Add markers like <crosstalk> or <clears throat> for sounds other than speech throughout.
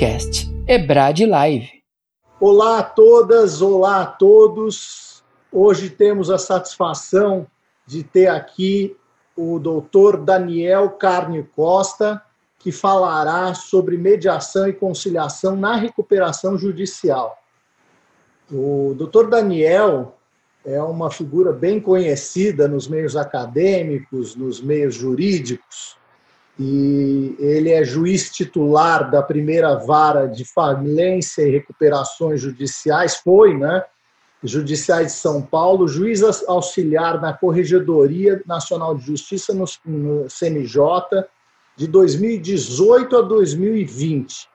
podcast Ebrad Live. Olá a todas, olá a todos. Hoje temos a satisfação de ter aqui o doutor Daniel Carne Costa, que falará sobre mediação e conciliação na recuperação judicial. O doutor Daniel é uma figura bem conhecida nos meios acadêmicos, nos meios jurídicos, e ele é juiz titular da primeira vara de falência e recuperações judiciais, foi, né? Judiciais de São Paulo, juiz auxiliar na Corregedoria Nacional de Justiça no, no CNJ de 2018 a 2020.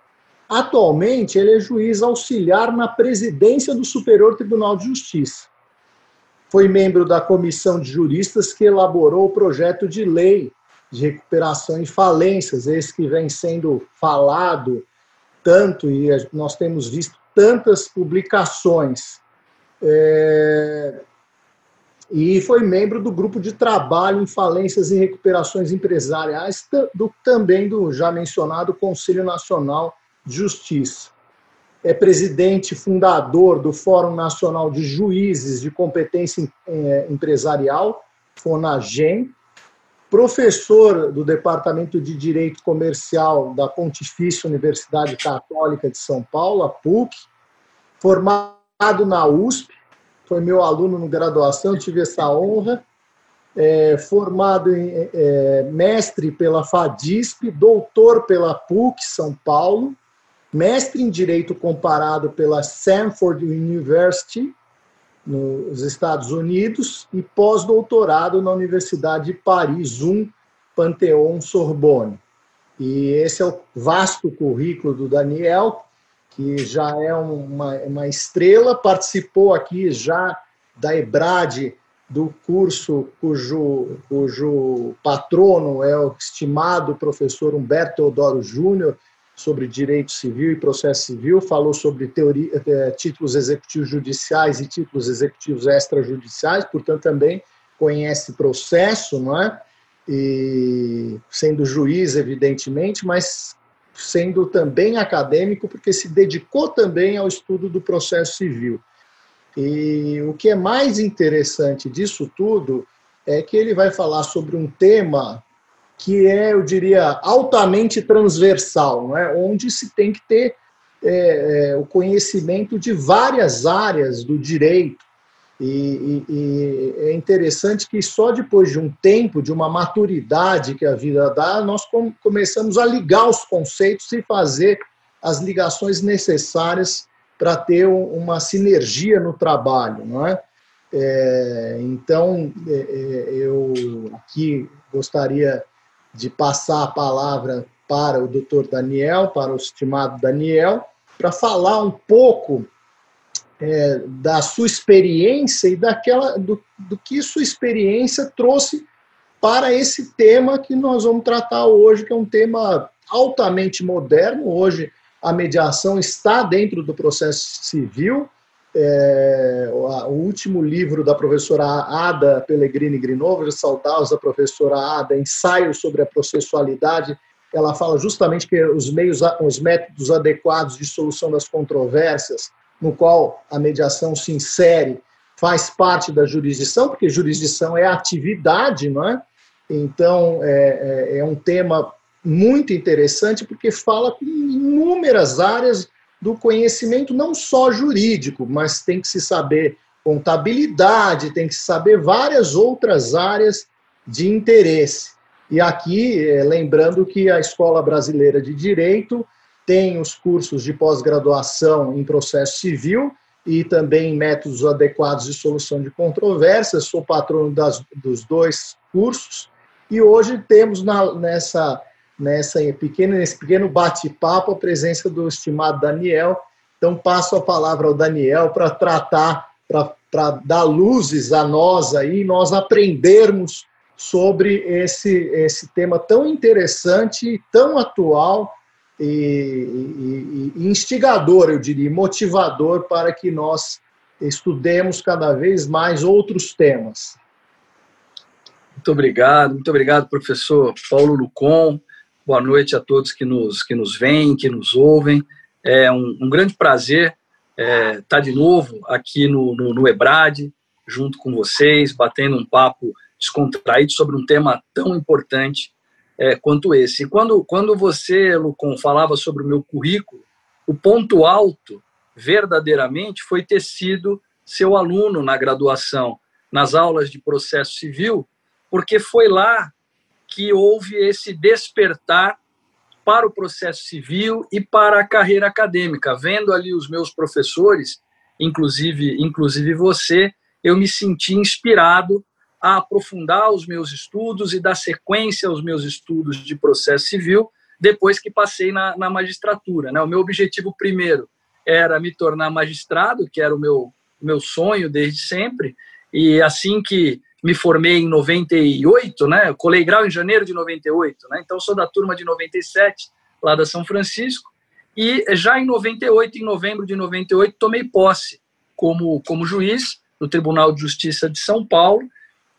Atualmente, ele é juiz auxiliar na presidência do Superior Tribunal de Justiça. Foi membro da comissão de juristas que elaborou o projeto de lei de recuperação e falências, esse que vem sendo falado tanto e nós temos visto tantas publicações. É... E foi membro do grupo de trabalho em falências e recuperações empresariais, do, também do já mencionado Conselho Nacional de Justiça. É presidente fundador do Fórum Nacional de Juízes de Competência é, Empresarial, FONAGEM, professor do Departamento de Direito Comercial da Pontifícia Universidade Católica de São Paulo, a PUC, formado na USP, foi meu aluno no graduação, tive essa honra, é, formado em é, mestre pela FADISP, doutor pela PUC São Paulo, mestre em Direito Comparado pela Stanford University, nos Estados Unidos e pós-doutorado na Universidade de Paris 1, Panteon Sorbonne. E esse é o vasto currículo do Daniel, que já é uma, uma estrela, participou aqui já da EBRAD, do curso cujo, cujo patrono é o estimado professor Humberto Teodoro Júnior, sobre direito civil e processo civil, falou sobre teoria, é, títulos executivos judiciais e títulos executivos extrajudiciais, portanto também conhece processo, não é? E sendo juiz, evidentemente, mas sendo também acadêmico, porque se dedicou também ao estudo do processo civil. E o que é mais interessante disso tudo é que ele vai falar sobre um tema que é, eu diria, altamente transversal, não é? onde se tem que ter é, é, o conhecimento de várias áreas do direito. E, e, e, é interessante que só depois de um tempo, de uma maturidade que a vida dá, nós com, começamos a ligar os conceitos e fazer as ligações necessárias para ter uma sinergia no trabalho, não é? é então, é, é, eu aqui gostaria de passar a palavra para o doutor Daniel, para o estimado Daniel, para falar um pouco é, da sua experiência e daquela do, do que sua experiência trouxe para esse tema que nós vamos tratar hoje, que é um tema altamente moderno. Hoje, a mediação está dentro do processo civil, é, o último livro da professora Ada Pellegrini Grinovo, saudades da professora Ada, Ensaios sobre a Processualidade, ela fala justamente que os meios, os métodos adequados de solução das controvérsias, no qual a mediação se insere, faz parte da jurisdição, porque jurisdição é atividade, não é? Então, é, é, é um tema muito interessante, porque fala com inúmeras áreas do conhecimento não só jurídico, mas tem que se saber contabilidade, tem que se saber várias outras áreas de interesse. E aqui, eh, lembrando que a Escola Brasileira de Direito tem os cursos de pós-graduação em processo civil e também métodos adequados de solução de controvérsias. Sou patrono das, dos dois cursos e hoje temos na, nessa nessa pequena, nesse pequeno bate-papo a presença do estimado Daniel. Então, passo a palavra ao Daniel para tratar, para dar luzes a nós aí, nós aprendermos sobre esse, esse tema tão interessante, tão atual e, e, e instigador, eu diria, motivador para que nós estudemos cada vez mais outros temas. Muito obrigado, muito obrigado, professor Paulo Lucon boa noite a todos que nos, que nos veem, que nos ouvem. É um, um grande prazer estar é, tá de novo aqui no, no, no Ebrad, junto com vocês, batendo um papo descontraído sobre um tema tão importante é, quanto esse. E quando, quando você, Lucon, falava sobre o meu currículo, o ponto alto, verdadeiramente, foi ter sido seu aluno na graduação, nas aulas de processo civil, porque foi lá que houve esse despertar para o processo civil e para a carreira acadêmica. Vendo ali os meus professores, inclusive, inclusive você, eu me senti inspirado a aprofundar os meus estudos e dar sequência aos meus estudos de processo civil depois que passei na, na magistratura. Né? O meu objetivo primeiro era me tornar magistrado, que era o meu, meu sonho desde sempre, e assim que me formei em 98, né? Eu colei grau em janeiro de 98, né? Então sou da turma de 97, lá da São Francisco, e já em 98, em novembro de 98, tomei posse como como juiz no Tribunal de Justiça de São Paulo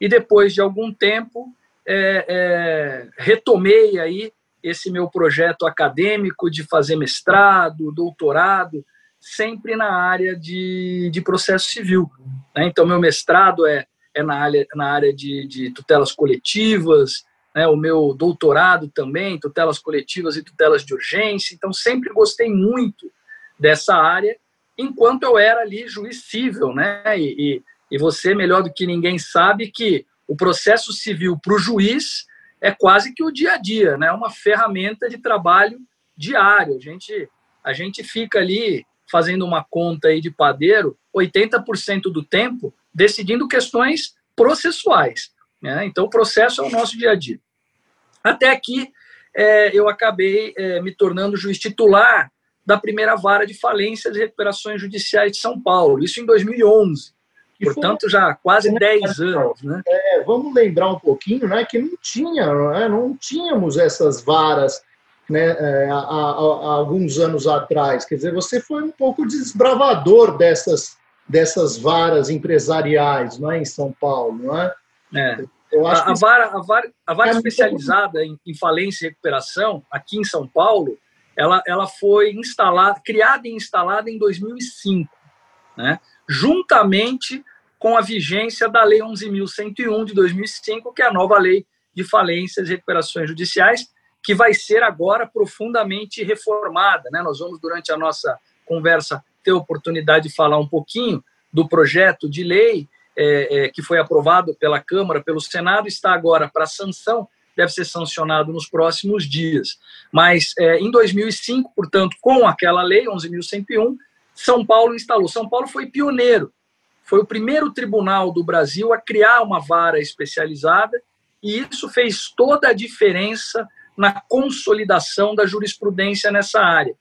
e depois de algum tempo é, é, retomei aí esse meu projeto acadêmico de fazer mestrado, doutorado, sempre na área de, de processo civil. Né? Então, meu mestrado é é na área, na área de, de tutelas coletivas, né, o meu doutorado também, tutelas coletivas e tutelas de urgência. Então, sempre gostei muito dessa área, enquanto eu era ali juiz civil. Né, e, e você, melhor do que ninguém, sabe que o processo civil para o juiz é quase que o dia a dia, né, uma ferramenta de trabalho diário. A gente, a gente fica ali fazendo uma conta aí de padeiro, 80% do tempo decidindo questões processuais. Né? Então, o processo é o nosso dia a dia. Até aqui, é, eu acabei é, me tornando juiz titular da primeira vara de falências e recuperações judiciais de São Paulo, isso em 2011. Portanto, já quase 10 anos. Né? É, vamos lembrar um pouquinho né, que não tinha, né, não tínhamos essas varas né, é, há, há, há, alguns anos atrás. Quer dizer, você foi um pouco desbravador dessas dessas varas empresariais não é, em São Paulo, não é? é. Eu acho a, a, vara, a vara, a vara é especializada em, em, falência e recuperação, aqui em São Paulo, ela, ela foi instalada, criada e instalada em 2005, né? juntamente com a vigência da Lei 11.101 de 2005, que é a nova lei de falências e recuperações judiciais, que vai ser agora profundamente reformada. Né? Nós vamos, durante a nossa conversa, ter oportunidade de falar um pouquinho do projeto de lei é, é, que foi aprovado pela Câmara, pelo Senado, está agora para sanção, deve ser sancionado nos próximos dias. Mas é, em 2005, portanto, com aquela lei 11.101, São Paulo instalou. São Paulo foi pioneiro, foi o primeiro tribunal do Brasil a criar uma vara especializada e isso fez toda a diferença na consolidação da jurisprudência nessa área.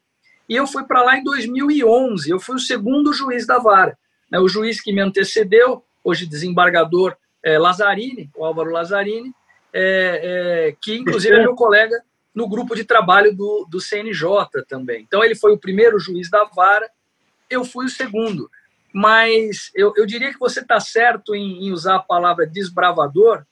E eu fui para lá em 2011, eu fui o segundo juiz da vara. Né? O juiz que me antecedeu, hoje desembargador é, Lazzarini, o Álvaro Lazzarini, é, é, que inclusive é meu colega no grupo de trabalho do, do CNJ também. Então ele foi o primeiro juiz da vara, eu fui o segundo. Mas eu, eu diria que você está certo em, em usar a palavra desbravador,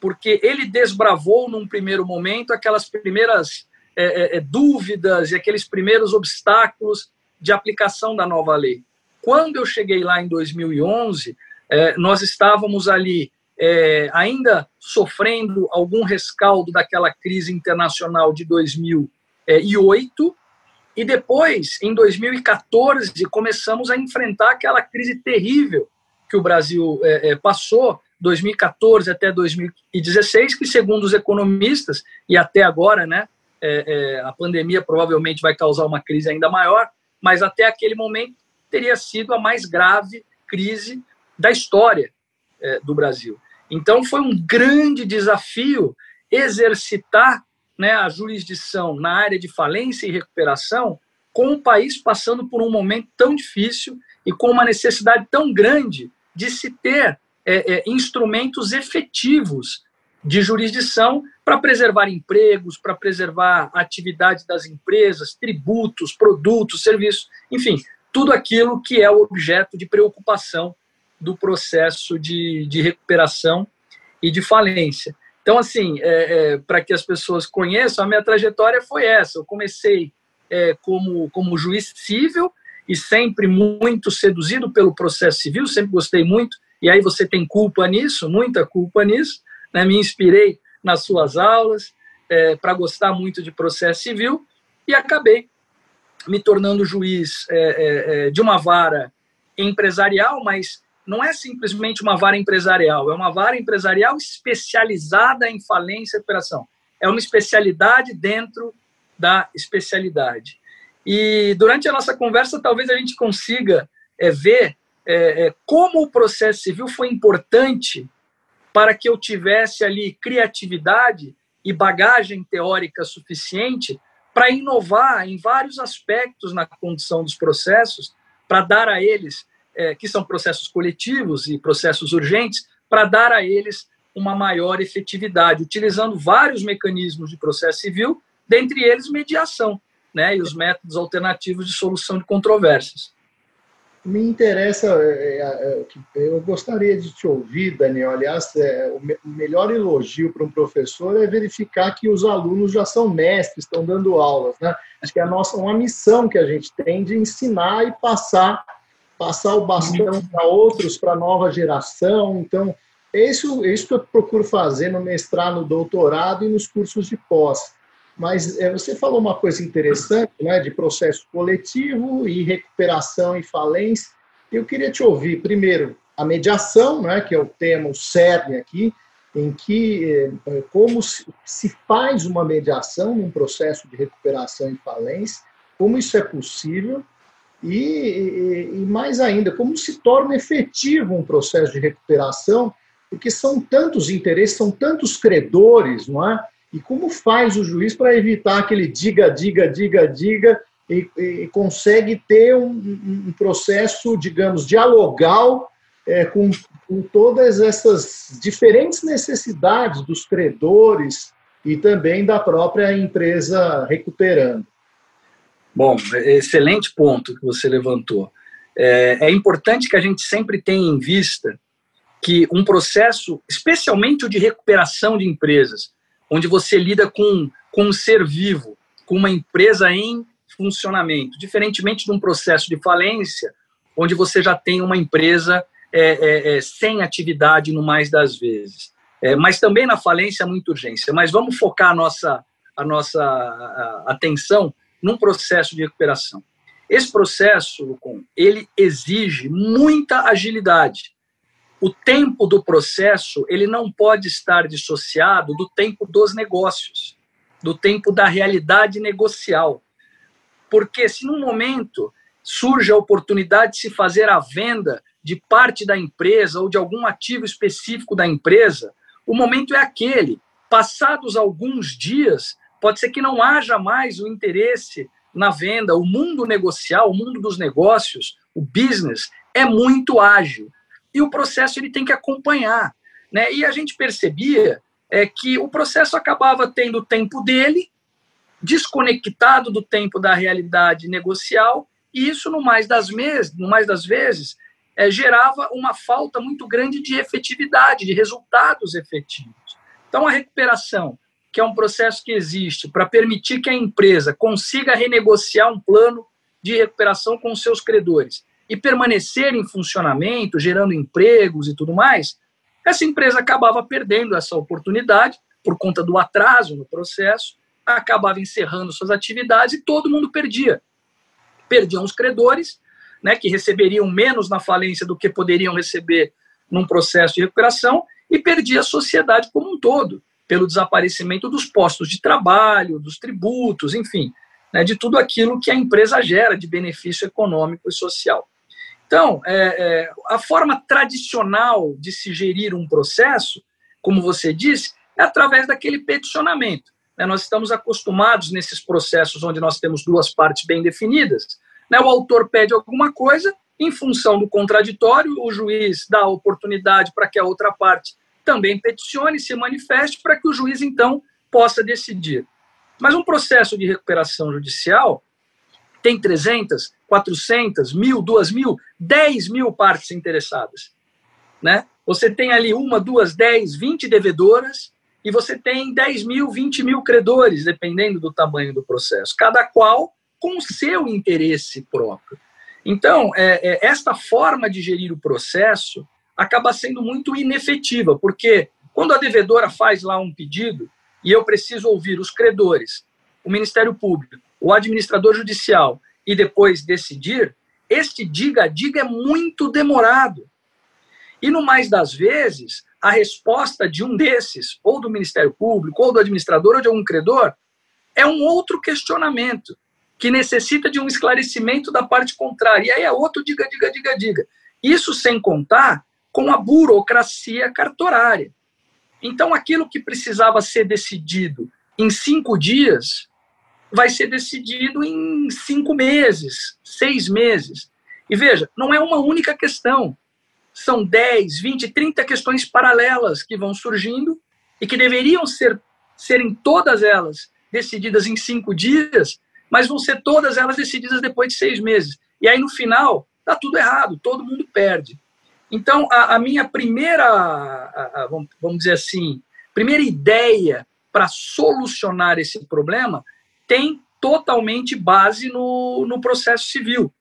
porque ele desbravou num primeiro momento aquelas primeiras é, é, é, dúvidas e aqueles primeiros obstáculos de aplicação da nova lei. Quando eu cheguei lá em 2011, é, nós estávamos ali é, ainda sofrendo algum rescaldo daquela crise internacional de 2008 e depois, em 2014, começamos a enfrentar aquela crise terrível que o Brasil é, passou 2014 até 2016, que segundo os economistas e até agora, né, é, é, a pandemia provavelmente vai causar uma crise ainda maior, mas até aquele momento teria sido a mais grave crise da história é, do Brasil. Então foi um grande desafio exercitar né, a jurisdição na área de falência e recuperação com o país passando por um momento tão difícil e com uma necessidade tão grande de se ter é, é, instrumentos efetivos de jurisdição para preservar empregos, para preservar a atividade das empresas, tributos, produtos, serviços, enfim, tudo aquilo que é o objeto de preocupação do processo de, de recuperação e de falência. Então, assim, é, é, para que as pessoas conheçam, a minha trajetória foi essa. Eu comecei é, como, como juiz civil e sempre muito seduzido pelo processo civil, sempre gostei muito. E aí você tem culpa nisso, muita culpa nisso. Né? Me inspirei nas suas aulas é, para gostar muito de processo civil e acabei me tornando juiz é, é, é, de uma vara empresarial, mas não é simplesmente uma vara empresarial, é uma vara empresarial especializada em falência e recuperação. É uma especialidade dentro da especialidade. E durante a nossa conversa, talvez a gente consiga é, ver é, é, como o processo civil foi importante para que eu tivesse ali criatividade e bagagem teórica suficiente para inovar em vários aspectos na condução dos processos, para dar a eles, é, que são processos coletivos e processos urgentes, para dar a eles uma maior efetividade, utilizando vários mecanismos de processo civil, dentre eles mediação, né, e os métodos alternativos de solução de controvérsias me interessa, é, é, é, eu gostaria de te ouvir, Daniel. Aliás, o melhor elogio para um professor é verificar que os alunos já são mestres, estão dando aulas. Né? Acho que é a nossa, uma missão que a gente tem de ensinar e passar, passar o bastão para outros, para a nova geração. Então, é isso, é isso que eu procuro fazer no mestrado, no doutorado e nos cursos de pós. Mas é, você falou uma coisa interessante, né, de processo coletivo e recuperação e falência. Eu queria te ouvir, primeiro, a mediação, né, que é o tema, o cerne aqui, em que é, como se faz uma mediação num processo de recuperação e falência, como isso é possível e, e, e, mais ainda, como se torna efetivo um processo de recuperação, porque são tantos interesses, são tantos credores, não é? E como faz o juiz para evitar aquele diga, diga, diga, diga e, e consegue ter um, um, processo, digamos, dialogal é, com, com todas essas diferentes necessidades dos credores e também da própria empresa recuperando? Bom, excelente ponto que você levantou. É, é, importante que a gente sempre tenha em vista que um processo, especialmente o de recuperação de empresas, onde você lida com, com um ser vivo, com uma empresa em funcionamento, diferentemente de um processo de falência, onde você já tem uma empresa é, é, é, sem atividade no mais das vezes. É, mas também na falência há muita urgência. Mas vamos focar a nossa, a nossa a, atenção num processo de recuperação. Esse processo, Lucon, ele exige muita agilidade o tempo do processo ele não pode estar dissociado do tempo dos negócios, do tempo da realidade negocial. Porque se num momento surge a oportunidade de se fazer a venda de parte da empresa ou de algum ativo específico da empresa, o momento é aquele. Passados alguns dias, pode ser que não haja mais o interesse na venda. O mundo negocial, o mundo dos negócios, o business, é muito ágil e o processo ele tem que acompanhar. Né? E a gente percebia é, que o processo acabava tendo o tempo dele, desconectado do tempo da realidade negocial, e isso, no mais das, mes no mais das vezes, é, gerava uma falta muito grande de efetividade, de resultados efetivos. Então, a recuperação, que é um processo que existe para permitir que a empresa consiga renegociar um plano de recuperação com seus credores e permanecer em funcionamento, gerando empregos e tudo mais, essa empresa acabava perdendo essa oportunidade por conta do atraso no processo, acabava encerrando suas atividades e todo mundo perdia. Perdiam os credores, né, que receberiam menos na falência do que poderiam receber num processo de recuperação, e perdia a sociedade como um todo, pelo desaparecimento dos postos de trabalho, dos tributos, enfim, né, de tudo aquilo que a empresa gera de benefício econômico e social. Então, é, é, a forma tradicional de se gerir um processo, como você disse, é através daquele peticionamento. Né? Nós estamos acostumados nesses processos onde nós temos duas partes bem definidas. Né? O autor pede alguma coisa, em função do contraditório, o juiz dá oportunidade para que a outra parte também peticione, se manifeste, para que o juiz, então, possa decidir. Mas um processo de recuperação judicial tem 300, 400, mil, duas mil, 10 mil partes interessadas. Né? Você tem ali uma, duas, dez, vinte devedoras e você tem 10 mil, 20 mil credores, dependendo do tamanho do processo, cada qual com o seu interesse próprio. Então, é, é, esta forma de gerir o processo acaba sendo muito inefetiva, porque quando a devedora faz lá um pedido e eu preciso ouvir os credores, o Ministério Público, o administrador judicial e depois decidir, este diga-diga é muito demorado. E no mais das vezes, a resposta de um desses, ou do Ministério Público, ou do administrador, ou de algum credor, é um outro questionamento que necessita de um esclarecimento da parte contrária. E aí é outro diga, diga, diga, diga. Isso sem contar com a burocracia cartorária. Então, aquilo que precisava ser decidido em cinco dias vai ser decidido em cinco meses, seis meses. E veja, não é uma única questão. São 10, 20, 30 questões paralelas que vão surgindo e que deveriam ser serem todas elas decididas em cinco dias, mas vão ser todas elas decididas depois de seis meses. E aí, no final, está tudo errado, todo mundo perde. Então, a, a minha primeira, a, a, vamos dizer assim, primeira ideia para solucionar esse problema tem totalmente base no, no processo civil.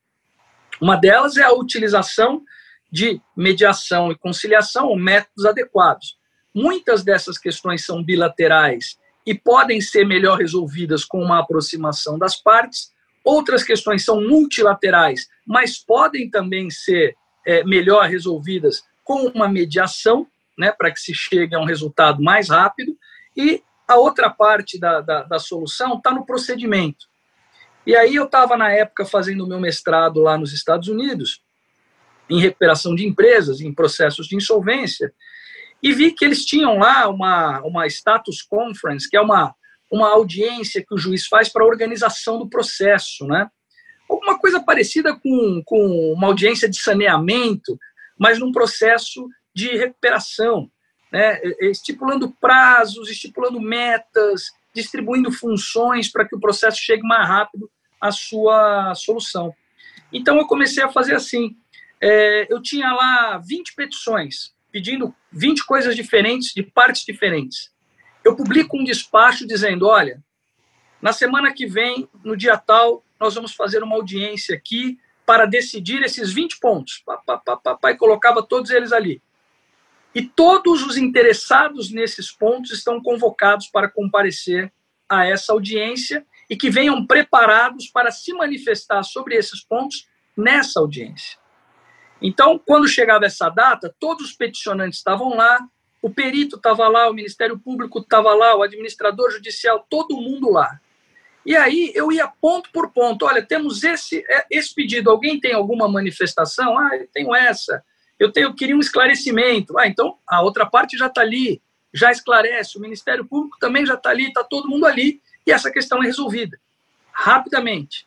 Uma delas é a utilização de mediação e conciliação, ou métodos adequados. Muitas dessas questões são bilaterais e podem ser melhor resolvidas com uma aproximação das partes. Outras questões são multilaterais, mas podem também ser é, melhor resolvidas com uma mediação, né, para que se chegue a um resultado mais rápido. E a outra parte da, da, da solução está no procedimento. E aí eu estava, na época, fazendo o meu mestrado lá nos Estados Unidos, em recuperação de empresas, em processos de insolvência, e vi que eles tinham lá uma, uma status conference, que é uma, uma audiência que o juiz faz para a organização do processo, né? Alguma coisa parecida com, com uma audiência de saneamento, mas num processo de recuperação, né? estipulando prazos, estipulando metas, distribuindo funções para que o processo chegue mais rápido à sua solução. Então eu comecei a fazer assim. É, eu tinha lá 20 petições pedindo 20 coisas diferentes, de partes diferentes. Eu publico um despacho dizendo: olha, na semana que vem, no dia tal, nós vamos fazer uma audiência aqui para decidir esses 20 pontos. Papai colocava todos eles ali. E todos os interessados nesses pontos estão convocados para comparecer a essa audiência e que venham preparados para se manifestar sobre esses pontos nessa audiência. Então, quando chegava essa data, todos os peticionantes estavam lá, o perito estava lá, o Ministério Público estava lá, o administrador judicial, todo mundo lá. E aí eu ia ponto por ponto. Olha, temos esse, é, esse pedido. Alguém tem alguma manifestação? Ah, eu tenho essa. Eu tenho, queria um esclarecimento. Ah, então a outra parte já está ali, já esclarece. O Ministério Público também já está ali, está todo mundo ali. E essa questão é resolvida rapidamente.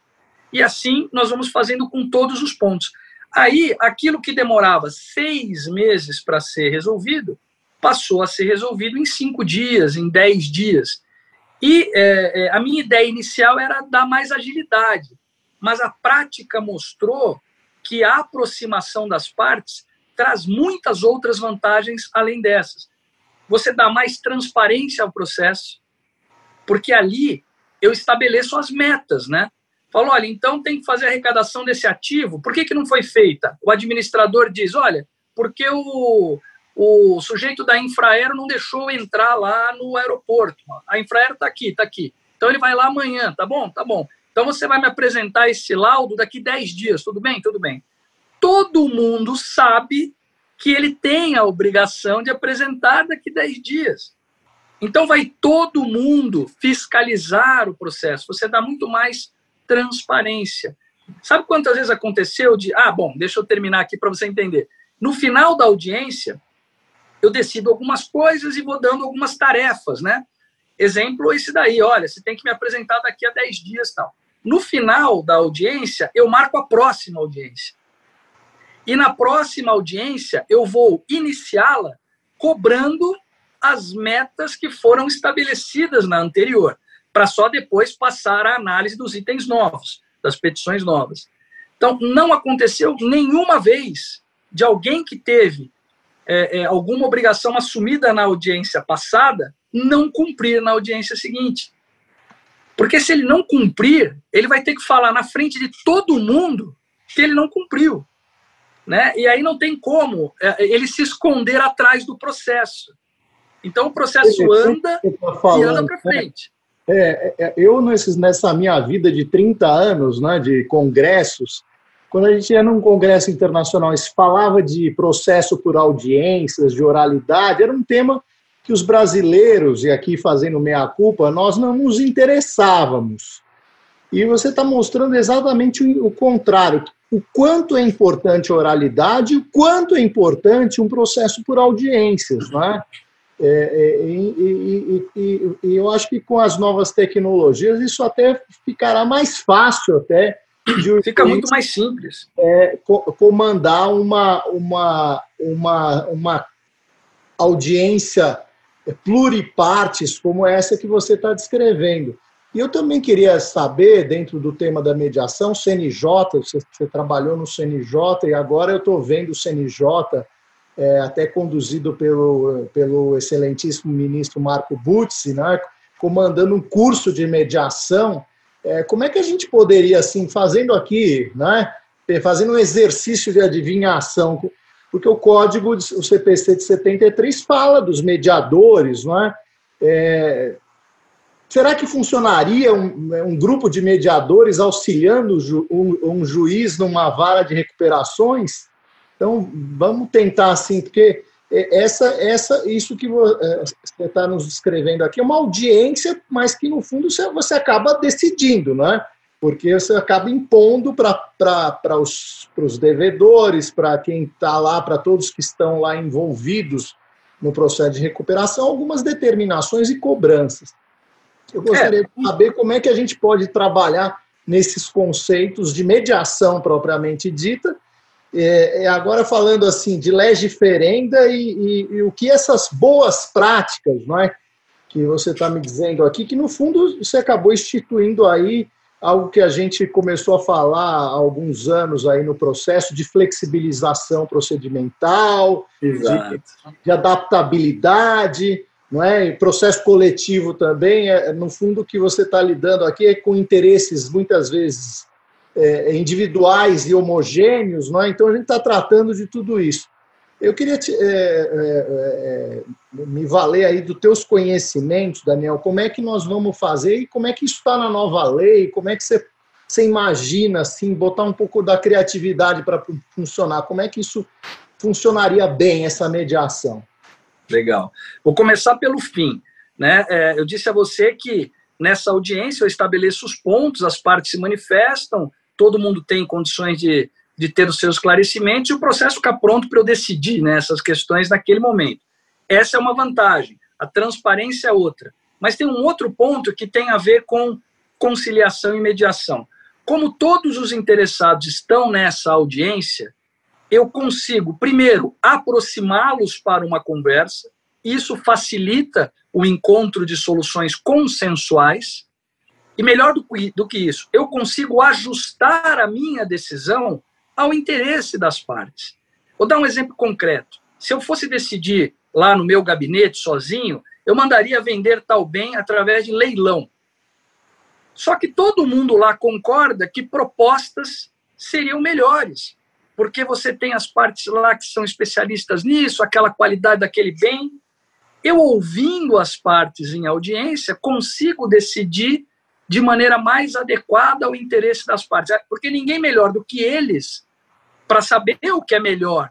E assim nós vamos fazendo com todos os pontos. Aí, aquilo que demorava seis meses para ser resolvido, passou a ser resolvido em cinco dias, em dez dias. E é, é, a minha ideia inicial era dar mais agilidade, mas a prática mostrou que a aproximação das partes traz muitas outras vantagens além dessas. Você dá mais transparência ao processo, porque ali eu estabeleço as metas, né? Falou, olha, então tem que fazer a arrecadação desse ativo. Por que, que não foi feita? O administrador diz, olha, porque o, o sujeito da Infraero não deixou entrar lá no aeroporto. A Infraero está aqui, está aqui. Então ele vai lá amanhã, tá bom? Tá bom. Então você vai me apresentar esse laudo daqui 10 dias, tudo bem? Tudo bem. Todo mundo sabe que ele tem a obrigação de apresentar daqui 10 dias. Então vai todo mundo fiscalizar o processo. Você dá muito mais transparência. Sabe quantas vezes aconteceu de, ah, bom, deixa eu terminar aqui para você entender. No final da audiência, eu decido algumas coisas e vou dando algumas tarefas, né? Exemplo esse daí, olha, você tem que me apresentar daqui a 10 dias tal. No final da audiência, eu marco a próxima audiência. E na próxima audiência, eu vou iniciá-la cobrando as metas que foram estabelecidas na anterior para só depois passar a análise dos itens novos, das petições novas. Então, não aconteceu nenhuma vez de alguém que teve é, é, alguma obrigação assumida na audiência passada não cumprir na audiência seguinte. Porque se ele não cumprir, ele vai ter que falar na frente de todo mundo que ele não cumpriu. Né? E aí não tem como é, ele se esconder atrás do processo. Então o processo anda tá e anda para né? frente. É, é, eu, nesses, nessa minha vida de 30 anos né, de congressos, quando a gente ia num congresso internacional e se falava de processo por audiências, de oralidade, era um tema que os brasileiros, e aqui fazendo meia-culpa, nós não nos interessávamos. E você está mostrando exatamente o contrário, o quanto é importante a oralidade, o quanto é importante um processo por audiências, não é? É, é, e, e, e, e, eu acho que com as novas tecnologias isso até ficará mais fácil até de fica muito mais simples é, comandar uma, uma, uma, uma audiência pluripartes como essa que você está descrevendo. E eu também queria saber, dentro do tema da mediação, CNJ, você, você trabalhou no CNJ e agora eu estou vendo o CNJ, é, até conduzido pelo, pelo excelentíssimo ministro Marco Butzi, né, comandando um curso de mediação. É, como é que a gente poderia, assim, fazendo aqui, né, fazendo um exercício de adivinhação, porque o código, o CPC de 73, fala dos mediadores, não é? é será que funcionaria um, um, grupo de mediadores auxiliando um, um, juiz numa vara de recuperações? Então, vamos tentar assim, porque essa, essa, isso que você está nos descrevendo aqui é uma audiência, mas que no fundo você, você acaba decidindo, não é? porque você acaba impondo para os, os devedores, para quem está lá, para todos que estão lá envolvidos no processo de recuperação, algumas determinações e cobranças. Eu gostaria é. de saber como é que a gente pode trabalhar nesses conceitos de mediação propriamente dita, é, é agora falando assim de legiferenda e, e, e, o que essas boas práticas, não é, que você está me dizendo aqui, que no fundo você acabou instituindo aí algo que a gente começou a falar há alguns anos aí no processo de flexibilização procedimental, de, de, adaptabilidade, não é? E processo coletivo também, é, no fundo, o que você está lidando aqui é com interesses muitas vezes é, individuais e homogêneos, não é? Então a gente está tratando de tudo isso. Eu queria te, é, é, é, me valer aí dos teus conhecimentos, Daniel, como é que nós vamos fazer e como é que isso está na nova lei, como é que você, você imagina, assim, botar um pouco da criatividade para funcionar, como é que isso funcionaria bem, essa mediação? Legal. Vou começar pelo fim. Né? É, eu disse a você que nessa audiência eu estabeleço os pontos, as partes se manifestam, todo mundo tem condições de de ter os seus esclarecimentos e o processo ficar pronto para eu decidir né, essas questões naquele momento. Essa é uma vantagem. A transparência é outra. Mas tem um outro ponto que tem a ver com conciliação e mediação. Como todos os interessados estão nessa audiência, eu consigo, primeiro, aproximá-los para uma conversa. Isso facilita o encontro de soluções consensuais. E melhor do que, do que isso, eu consigo ajustar a minha decisão ao interesse das partes. Vou dar um exemplo concreto. Se eu fosse decidir lá no meu gabinete sozinho, eu mandaria vender tal bem através de leilão. Só que todo mundo lá concorda que propostas seriam melhores, porque você tem as partes lá que são especialistas nisso, aquela qualidade daquele bem. Eu, ouvindo as partes em audiência, consigo decidir de maneira mais adequada ao interesse das partes, porque ninguém melhor do que eles para saber o que é melhor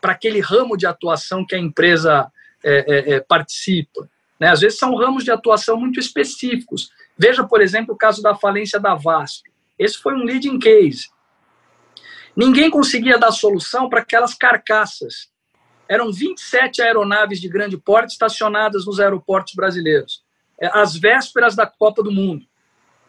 para aquele ramo de atuação que a empresa é, é, é, participa. Né? Às vezes são ramos de atuação muito específicos. Veja, por exemplo, o caso da falência da VASP. Esse foi um leading case. Ninguém conseguia dar solução para aquelas carcaças. Eram 27 aeronaves de grande porte estacionadas nos aeroportos brasileiros, é, às vésperas da Copa do Mundo.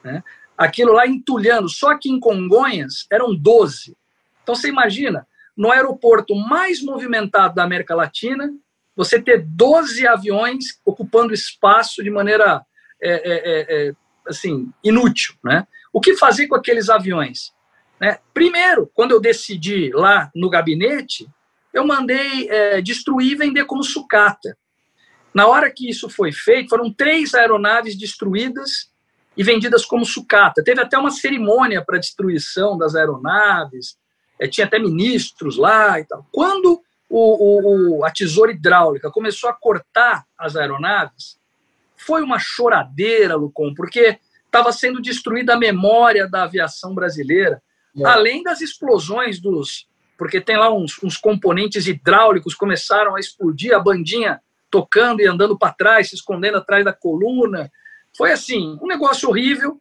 Né? Aquilo lá entulhando, só que em Congonhas eram 12. Então você imagina, no aeroporto mais movimentado da América Latina, você ter 12 aviões ocupando espaço de maneira é, é, é, é, assim inútil, né? O que fazer com aqueles aviões? Né? Primeiro, quando eu decidi lá no gabinete, eu mandei é, destruir e vender como sucata. Na hora que isso foi feito, foram três aeronaves destruídas e vendidas como sucata. Teve até uma cerimônia para destruição das aeronaves, é, tinha até ministros lá e tal. Quando o, o, a tesoura hidráulica começou a cortar as aeronaves, foi uma choradeira, Lucon, porque estava sendo destruída a memória da aviação brasileira, é. além das explosões dos. Porque tem lá uns, uns componentes hidráulicos começaram a explodir, a bandinha tocando e andando para trás, se escondendo atrás da coluna. Foi assim, um negócio horrível.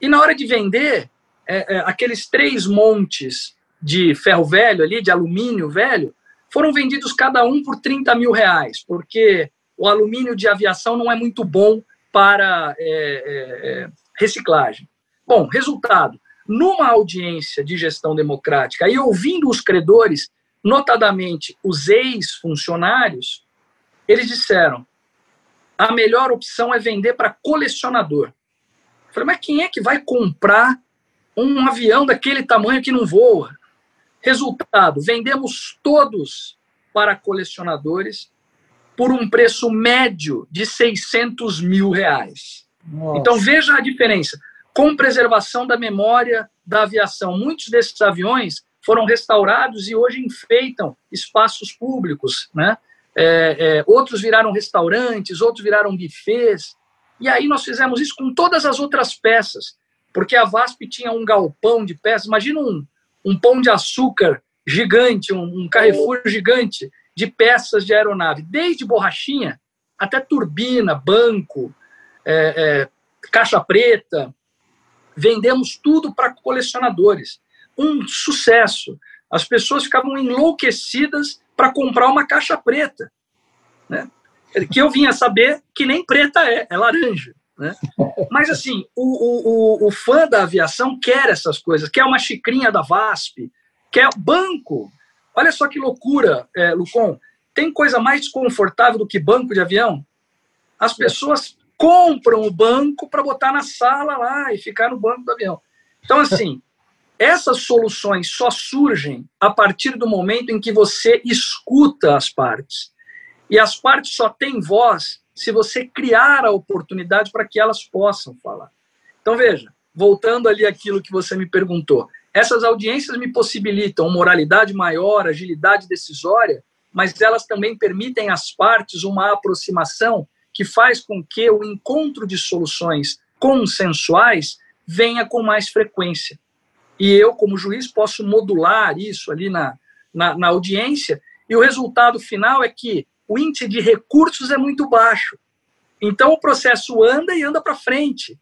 E na hora de vender, é, é, aqueles três montes de ferro velho ali, de alumínio velho, foram vendidos cada um por 30 mil reais, porque o alumínio de aviação não é muito bom para é, é, é, reciclagem. Bom, resultado: numa audiência de gestão democrática e ouvindo os credores, notadamente os ex-funcionários, eles disseram: a melhor opção é vender para colecionador. Eu falei, mas quem é que vai comprar um avião daquele tamanho que não voa? Resultado: vendemos todos para colecionadores por um preço médio de 600 mil reais. Nossa. Então veja a diferença. Com preservação da memória da aviação, muitos desses aviões foram restaurados e hoje enfeitam espaços públicos, né? É, é, outros viraram restaurantes, outros viraram bufês. E aí nós fizemos isso com todas as outras peças, porque a VASP tinha um galpão de peças. Imagina um, um pão de açúcar gigante, um, um Carrefour gigante de peças de aeronave, desde borrachinha até turbina, banco, é, é, caixa preta. Vendemos tudo para colecionadores. Um sucesso. As pessoas ficavam enlouquecidas para comprar uma caixa preta. Né? Que eu vinha saber que nem preta é, é laranja. Né? Mas, assim, o, o, o, fã da aviação quer essas coisas, quer uma xicrinha da VASP, quer banco. Olha só que loucura, é, Lucon. Tem coisa mais desconfortável do que banco de avião? As pessoas compram o banco para botar na sala lá e ficar no banco do avião. Então, assim, <laughs> essas soluções só surgem a partir do momento em que você escuta as partes. E as partes só têm voz se você criar a oportunidade para que elas possam falar. Então, veja, voltando ali aquilo que você me perguntou, essas audiências me possibilitam moralidade maior, agilidade decisória, mas elas também permitem às partes uma aproximação que faz com que o encontro de soluções consensuais venha com mais frequência. E eu, como juiz, posso modular isso ali na, na, na audiência, e o resultado final é que o índice de recursos é muito baixo. Então o processo anda e anda para frente,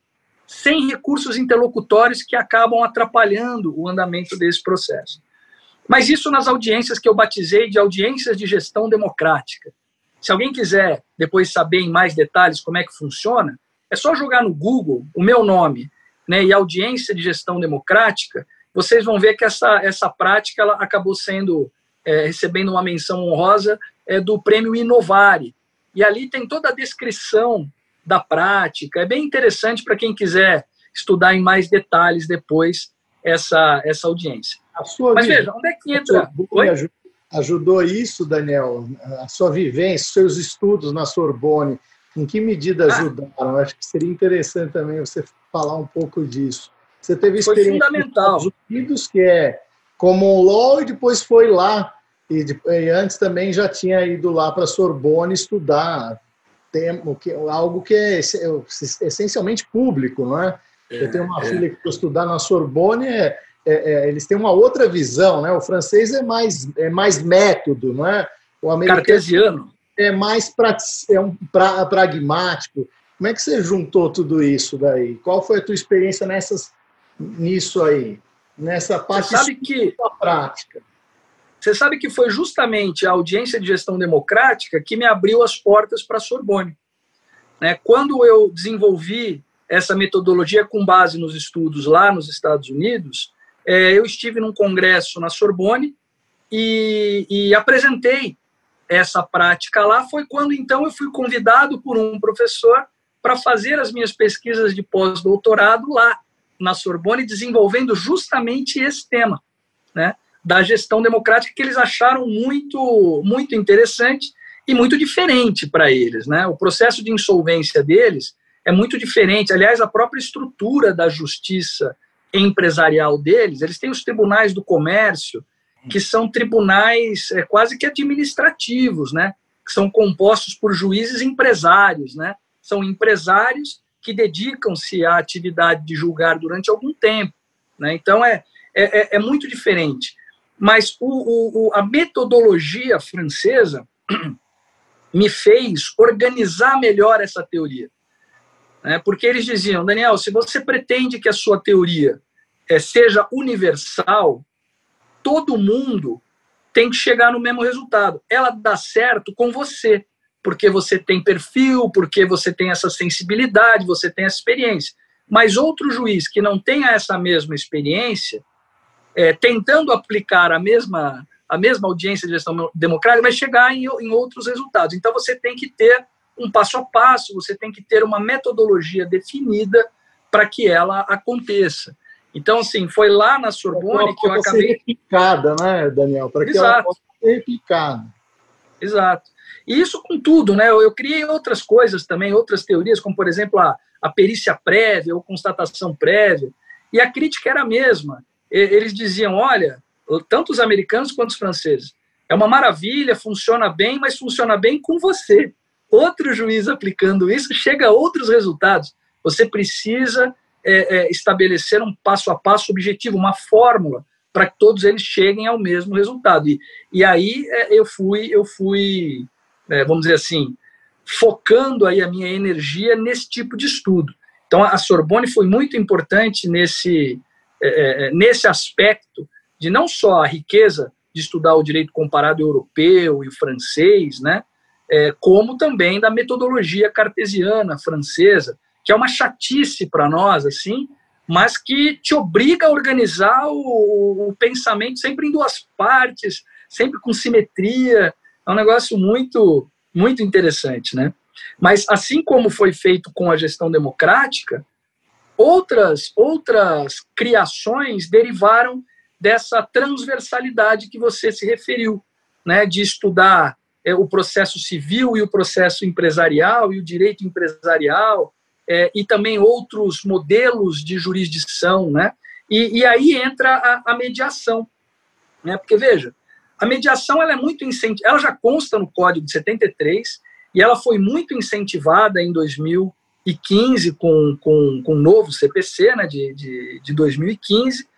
sem recursos interlocutórios que acabam atrapalhando o andamento desse processo. Mas isso nas audiências que eu batizei de audiências de gestão democrática. Se alguém quiser depois saber em mais detalhes como é que funciona, é só jogar no Google o meu nome né, e audiência de gestão democrática, vocês vão ver que essa, essa prática ela acabou sendo é, recebendo uma menção honrosa é, do prêmio Inovare. E ali tem toda a descrição da prática. É bem interessante para quem quiser estudar em mais detalhes depois essa, essa audiência. Mas veja, onde é que entra. Ajudou isso, Daniel? A sua vivência, seus estudos na Sorbonne, em que medida ah. ajudaram? Acho que seria interessante também você falar um pouco disso. Você teve experiência nos Estados Unidos, que é common law, e depois foi lá e, e antes também já tinha ido lá para Sorbonne estudar temo, que, algo que é essencialmente público, não é? é Eu tenho uma é. filha que foi estudar na Sorbonne, é, é, é, eles têm uma outra visão, né? O francês é mais, é mais método, não é? O americano Cartesiano. é mais pra, é um pra, pragmático. Como é que você juntou tudo isso daí? Qual foi a tua experiência nessas, nisso aí? Nessa parte você sabe que, prática? Você sabe que foi justamente a audiência de gestão democrática que me abriu as portas para a Sorbonne. Né? Quando eu desenvolvi essa metodologia com base nos estudos lá nos Estados Unidos, é, eu estive num congresso na Sorbonne e, e apresentei essa prática lá. Foi quando então eu fui convidado por um professor para fazer as minhas pesquisas de pós-doutorado lá na Sorbonne, desenvolvendo justamente esse tema, né? da gestão democrática que eles acharam muito, muito interessante e muito diferente para eles. Né? O processo de insolvência deles é muito diferente. Aliás, a própria estrutura da justiça empresarial deles, eles têm os tribunais do comércio, que são tribunais é, quase que administrativos, né? que são compostos por juízes empresários. Né? São empresários que dedicam-se à atividade de julgar durante algum tempo. Né? Então, é, é, é muito diferente. Mas o, o, a metodologia francesa <clears throat> me fez organizar melhor essa teoria. Né? Porque eles diziam, Daniel, se você pretende que a sua teoria é, seja universal, todo mundo tem que chegar no mesmo resultado. Ela dá certo com você, porque você tem perfil, porque você tem essa sensibilidade, você tem essa experiência. Mas outro juiz que não tenha essa mesma experiência, é, tentando aplicar a mesma a mesma audiência de gestão democrática vai chegar em, em outros resultados. Então, você tem que ter um passo a passo, você tem que ter uma metodologia definida para que ela aconteça. Então, assim, foi lá na Sorbonne que eu acabei. Ser replicada, né, Daniel? Para que Exato. ela possa ser replicada. Exato. E isso com tudo, né? Eu, eu, criei outras coisas também, outras teorias, como, por exemplo, a, a perícia prévia ou constatação prévia. E a crítica era a mesma. Eles diziam: olha, tanto os americanos quanto os franceses. É uma maravilha, funciona bem, mas funciona bem com você. Outro juiz aplicando isso chega a outros resultados. Você precisa é, é, estabelecer um passo a passo objetivo, uma fórmula para que todos eles cheguem ao mesmo resultado. E, e aí é, eu fui, eu fui, é, vamos dizer assim, focando aí a minha energia nesse tipo de estudo. Então a Sorbonne foi muito importante nesse é, é, nesse aspecto de não só a riqueza de estudar o direito comparado europeu e francês, né, é, como também da metodologia cartesiana francesa, que é uma chatice para nós, assim, mas que te obriga a organizar o, o, pensamento sempre em duas partes, sempre com simetria. É um negócio muito, muito interessante, né? Mas assim como foi feito com a gestão democrática, outras outras criações derivaram dessa transversalidade que você se referiu, né, de estudar é, o processo civil e o processo empresarial e o direito empresarial é, e também outros modelos de jurisdição, né? E, e aí entra a, a, mediação, né? Porque veja, a mediação ela é muito incentivada, ela já consta no Código de 73 e ela foi muito incentivada em 2015 com, com, com o novo CPC, né, de, de, de 2015,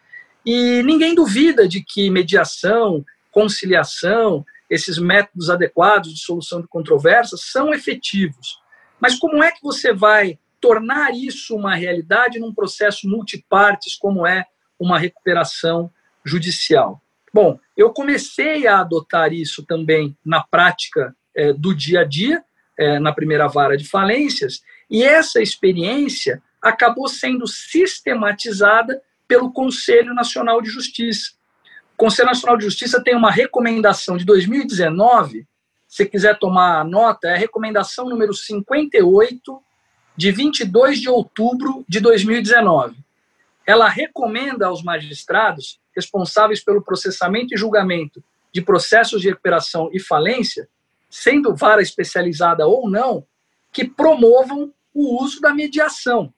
e ninguém duvida de que mediação, conciliação, esses métodos adequados de solução de controvérsias são efetivos. Mas como é que você vai tornar isso uma realidade num processo multipartes como é uma recuperação judicial? Bom, eu comecei a adotar isso também na prática é, do dia a dia, é, na primeira vara de falências, e essa experiência acabou sendo sistematizada pelo Conselho Nacional de Justiça. Conselho Nacional de Justiça tem uma recomendação de 2019, se quiser tomar nota, é a recomendação número 58, de 22 de outubro de 2019. Ela recomenda aos magistrados responsáveis pelo processamento e julgamento de processos de recuperação e falência, sendo vara especializada ou não, que promovam o uso da mediação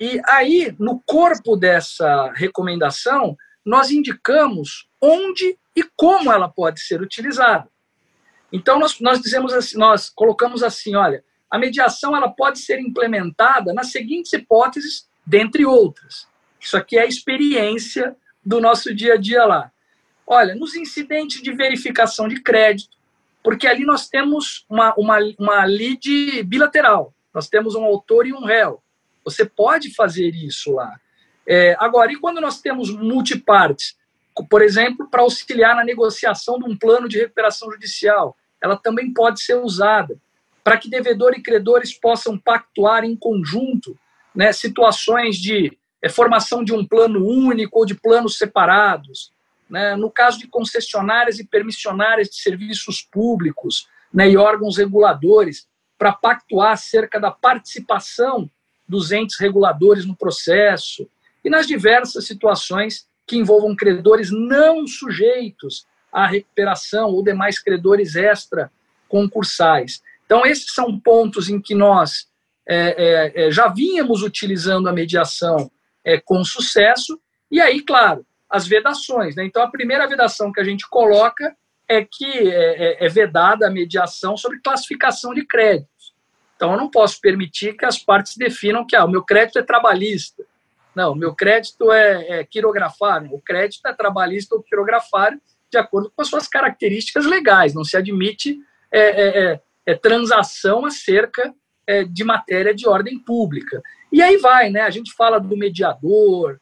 e aí, no corpo dessa recomendação, nós indicamos onde e como ela pode ser utilizada. Então, nós, nós dizemos assim, nós colocamos assim, olha, a mediação ela pode ser implementada nas seguintes hipóteses, dentre outras. Isso aqui é a experiência do nosso dia a dia lá. Olha, nos incidentes de verificação de crédito, porque ali nós temos uma, uma, uma lide bilateral, nós temos um autor e um réu. Você pode fazer isso lá. É, agora, e quando nós temos multipartes, por exemplo, para auxiliar na negociação de um plano de recuperação judicial, ela também pode ser usada para que devedor e credores possam pactuar em conjunto né, situações de é, formação de um plano único ou de planos separados. Né, no caso de concessionárias e permissionárias de serviços públicos né, e órgãos reguladores, para pactuar acerca da participação dos entes reguladores no processo e nas diversas situações que envolvam credores não sujeitos à recuperação ou demais credores extra concursais. Então, esses são pontos em que nós é, é, é já vínhamos utilizando a mediação é, com sucesso, e aí, claro, as vedações. Né? Então, a primeira vedação que a gente coloca é que é, é, é vedada a mediação sobre classificação de créditos. Então, eu não posso permitir que as partes definam que ah, o meu crédito é trabalhista. Não, meu crédito é, é quirografário. O crédito é trabalhista ou quirografário de acordo com as suas características legais. Não se admite é, é, é, é transação acerca é, de matéria de ordem pública. E aí vai, né? A gente fala do mediador,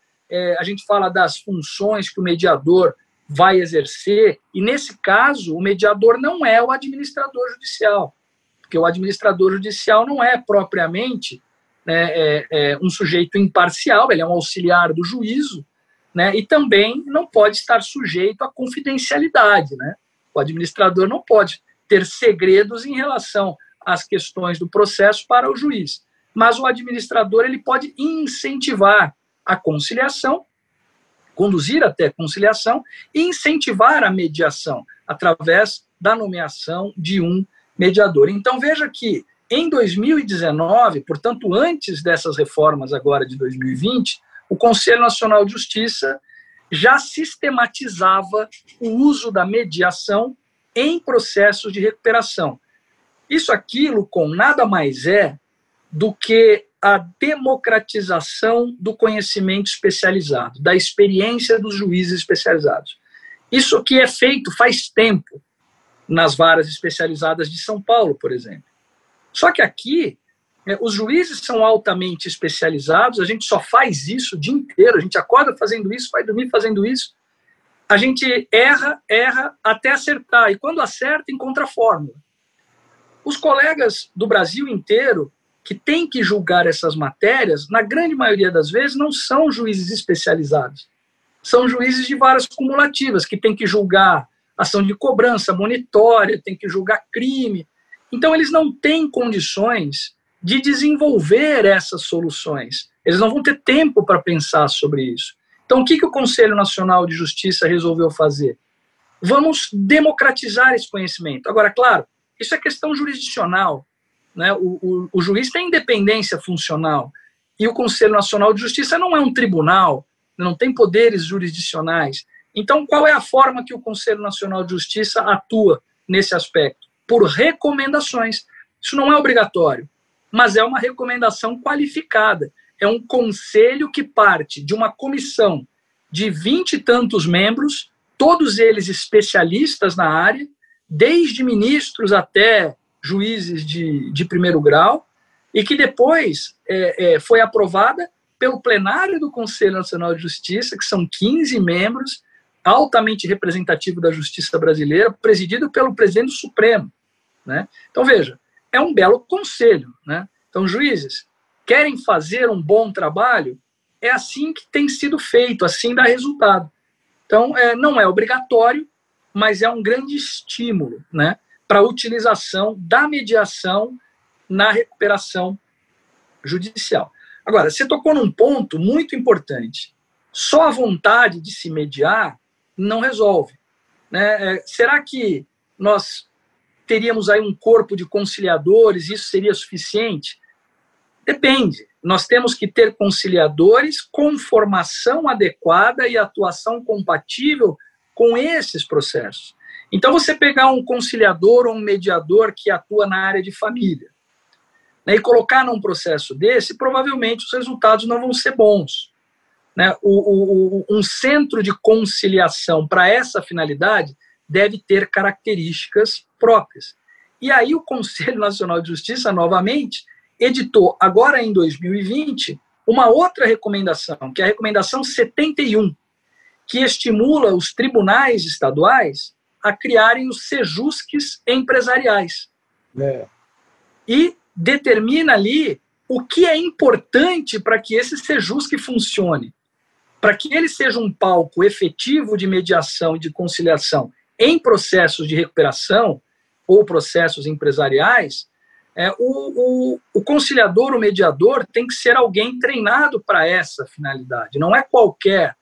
a gente fala das funções que o mediador vai exercer, e nesse caso, o mediador não é o administrador judicial, porque o administrador judicial não é propriamente né, é, é um sujeito imparcial, ele é um auxiliar do juízo, né, e também não pode estar sujeito à confidencialidade. Né? O administrador não pode ter segredos em relação às questões do processo para o juiz, mas o administrador ele pode incentivar a conciliação conduzir até conciliação e incentivar a mediação através da nomeação de um mediador. Então veja que em 2019, portanto antes dessas reformas agora de 2020, o Conselho Nacional de Justiça já sistematizava o uso da mediação em processos de recuperação. Isso aquilo com nada mais é do que a democratização do conhecimento especializado, da experiência dos juízes especializados. Isso que é feito faz tempo nas varas especializadas de São Paulo, por exemplo. Só que aqui, né, os juízes são altamente especializados, a gente só faz isso o dia inteiro, a gente acorda fazendo isso, vai dormir fazendo isso. A gente erra, erra até acertar, e quando acerta, encontra a fórmula. Os colegas do Brasil inteiro que tem que julgar essas matérias, na grande maioria das vezes, não são juízes especializados. São juízes de varas cumulativas, que têm que julgar ação de cobrança, monitória, tem que julgar crime. Então, eles não têm condições de desenvolver essas soluções. Eles não vão ter tempo para pensar sobre isso. Então, o que, que o Conselho Nacional de Justiça resolveu fazer? Vamos democratizar esse conhecimento. Agora, claro, isso é questão jurisdicional. Né? O, o, o juiz tem independência funcional e o Conselho Nacional de Justiça não é um tribunal, não tem poderes jurisdicionais. Então, qual é a forma que o Conselho Nacional de Justiça atua nesse aspecto? Por recomendações. Isso não é obrigatório, mas é uma recomendação qualificada. É um conselho que parte de uma comissão de vinte e tantos membros, todos eles especialistas na área, desde ministros até juízes de, de primeiro grau, e que depois é, é, foi aprovada pelo plenário do Conselho Nacional de Justiça, que são 15 membros, altamente representativo da justiça brasileira, presidido pelo presidente do Supremo. Né? Então, veja, é um belo conselho. Né? Então, juízes, querem fazer um bom trabalho? É assim que tem sido feito, assim dá resultado. Então, é, não é obrigatório, mas é um grande estímulo. Né? para a utilização da mediação na recuperação judicial. Agora, você tocou num ponto muito importante. Só a vontade de se mediar não resolve. Né? É, será que nós teríamos aí um corpo de conciliadores, isso seria suficiente? Depende. Nós temos que ter conciliadores com formação adequada e atuação compatível com esses processos. Então, você pegar um conciliador ou um mediador que atua na área de família né, e colocar num processo desse, provavelmente os resultados não vão ser bons. Né? O, o, um centro de conciliação para essa finalidade deve ter características próprias. E aí, o Conselho Nacional de Justiça, novamente, editou, agora em 2020, uma outra recomendação, que é a recomendação 71, que estimula os tribunais estaduais a criarem os sejusques empresariais. É. E determina ali o que é importante para que esse sejusque funcione. Para que ele seja um palco efetivo de mediação e de conciliação em processos de recuperação ou processos empresariais, é, o, o, o conciliador, o mediador, tem que ser alguém treinado para essa finalidade, não é qualquer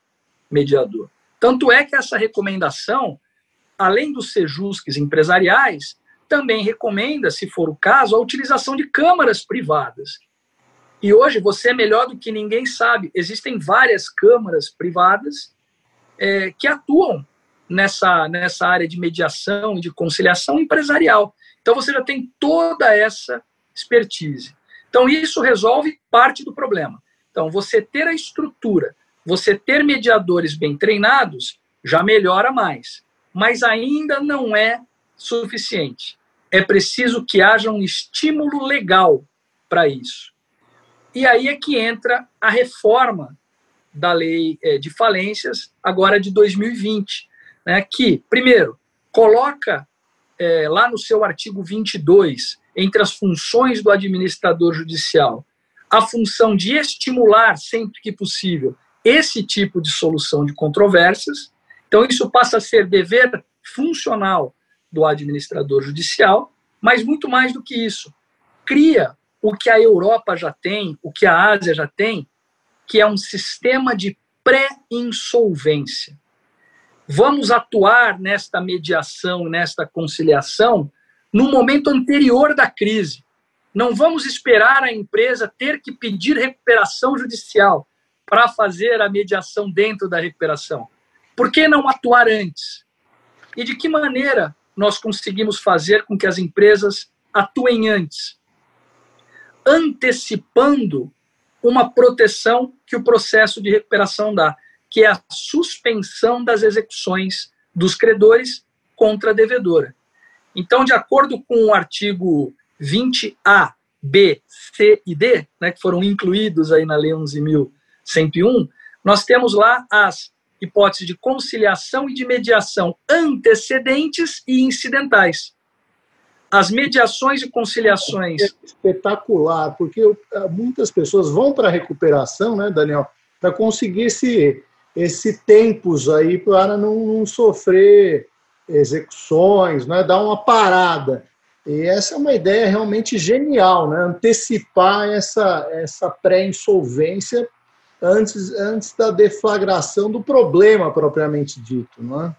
mediador. Tanto é que essa recomendação além dos sejusques empresariais, também recomenda, se for o caso, a utilização de câmaras privadas. E hoje você é melhor do que ninguém sabe. Existem várias câmaras privadas é, que atuam nessa, nessa área de mediação e de conciliação empresarial. Então você já tem toda essa expertise. Então isso resolve parte do problema. Então você ter a estrutura, você ter mediadores bem treinados, já melhora mais. Mas ainda não é suficiente. É preciso que haja um estímulo legal para isso. E aí é que entra a reforma da lei é, de falências, agora de 2020, né, que, primeiro, coloca é, lá no seu artigo 22, entre as funções do administrador judicial, a função de estimular, sempre que possível, esse tipo de solução de controvérsias. Então, isso passa a ser dever funcional do administrador judicial, mas muito mais do que isso. Cria o que a Europa já tem, o que a Ásia já tem, que é um sistema de pré-insolvência. Vamos atuar nesta mediação, nesta conciliação, no momento anterior da crise. Não vamos esperar a empresa ter que pedir recuperação judicial para fazer a mediação dentro da recuperação. Por que não atuar antes? E de que maneira nós conseguimos fazer com que as empresas atuem antes? Antecipando uma proteção que o processo de recuperação dá, que é a suspensão das execuções dos credores contra a devedora. Então, de acordo com o artigo 20A, B, C e D, né, que foram incluídos aí na Lei 11.101, nós temos lá as hipóteses de conciliação e de mediação antecedentes e incidentais. As mediações e conciliações. É espetacular, porque eh, muitas pessoas vão para a recuperação, né, Daniel, para conseguir esse, esse tempos aí para não, não sofrer execuções, né, dar uma parada. E essa é uma ideia realmente genial, né? antecipar essa, essa pré-insolvência antes, antes da deflagração do problema propriamente dito. Não é?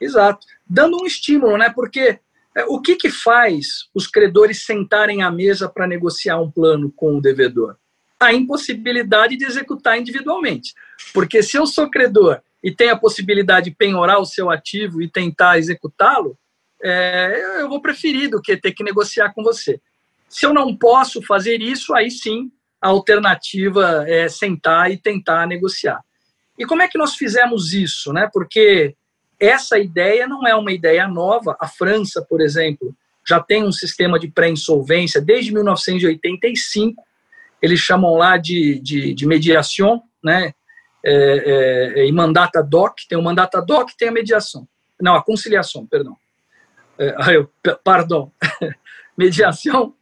Exato. Dando um estímulo, né? porque o que, que faz os credores sentarem à mesa para negociar um plano com o devedor? A impossibilidade de executar individualmente. Porque se eu sou credor e tenho a possibilidade de penhorar o seu ativo e tentar executá-lo, é, eu vou preferir do que ter que negociar com você. Se eu não posso fazer isso, aí sim a alternativa é sentar e tentar negociar. E como é que nós fizemos isso? Né? Porque essa ideia não é uma ideia nova. A França, por exemplo, já tem um sistema de pré-insolvência desde 1985. Eles chamam lá de, de, de mediação, né? É, é, e mandata doc, tem o mandata doc, tem a mediação. Não, a conciliação, perdão. É, eu, pardon. <laughs> mediação